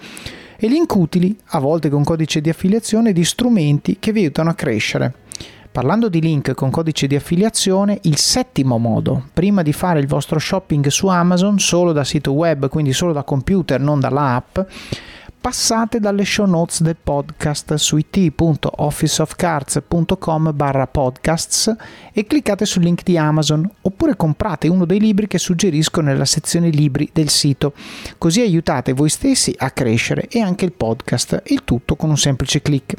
e link utili, a volte con codice di affiliazione, di strumenti che vi aiutano a crescere. Parlando di link con codice di affiliazione, il settimo modo, prima di fare il vostro shopping su Amazon solo da sito web, quindi solo da computer, non dall'app, passate dalle show notes del podcast su it.officeofcards.com barra podcasts e cliccate sul link di Amazon oppure comprate uno dei libri che suggerisco nella sezione libri del sito. Così aiutate voi stessi a crescere e anche il podcast il tutto con un semplice clic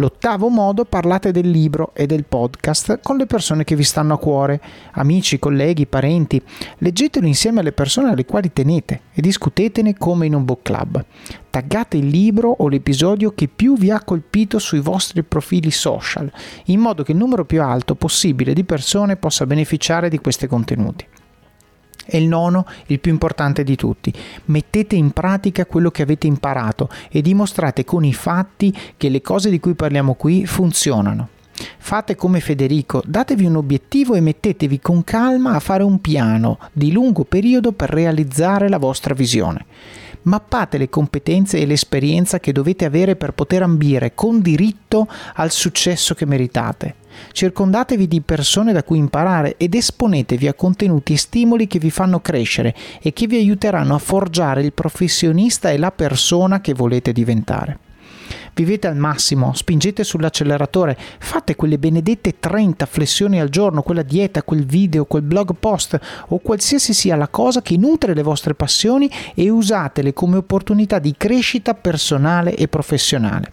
L'ottavo modo, parlate del libro e del podcast con le persone che vi stanno a cuore, amici, colleghi, parenti. Leggetelo insieme alle persone alle quali tenete e discutetene come in un book club. Taggate il libro o l'episodio che più vi ha colpito sui vostri profili social, in modo che il numero più alto possibile di persone possa beneficiare di questi contenuti. E il nono, il più importante di tutti, mettete in pratica quello che avete imparato e dimostrate con i fatti che le cose di cui parliamo qui funzionano. Fate come Federico, datevi un obiettivo e mettetevi con calma a fare un piano di lungo periodo per realizzare la vostra visione. Mappate le competenze e l'esperienza che dovete avere per poter ambire con diritto al successo che meritate. Circondatevi di persone da cui imparare ed esponetevi a contenuti e stimoli che vi fanno crescere e che vi aiuteranno a forgiare il professionista e la persona che volete diventare. Vivete al massimo, spingete sull'acceleratore, fate quelle benedette 30 flessioni al giorno, quella dieta, quel video, quel blog post o qualsiasi sia la cosa che nutre le vostre passioni e usatele come opportunità di crescita personale e professionale.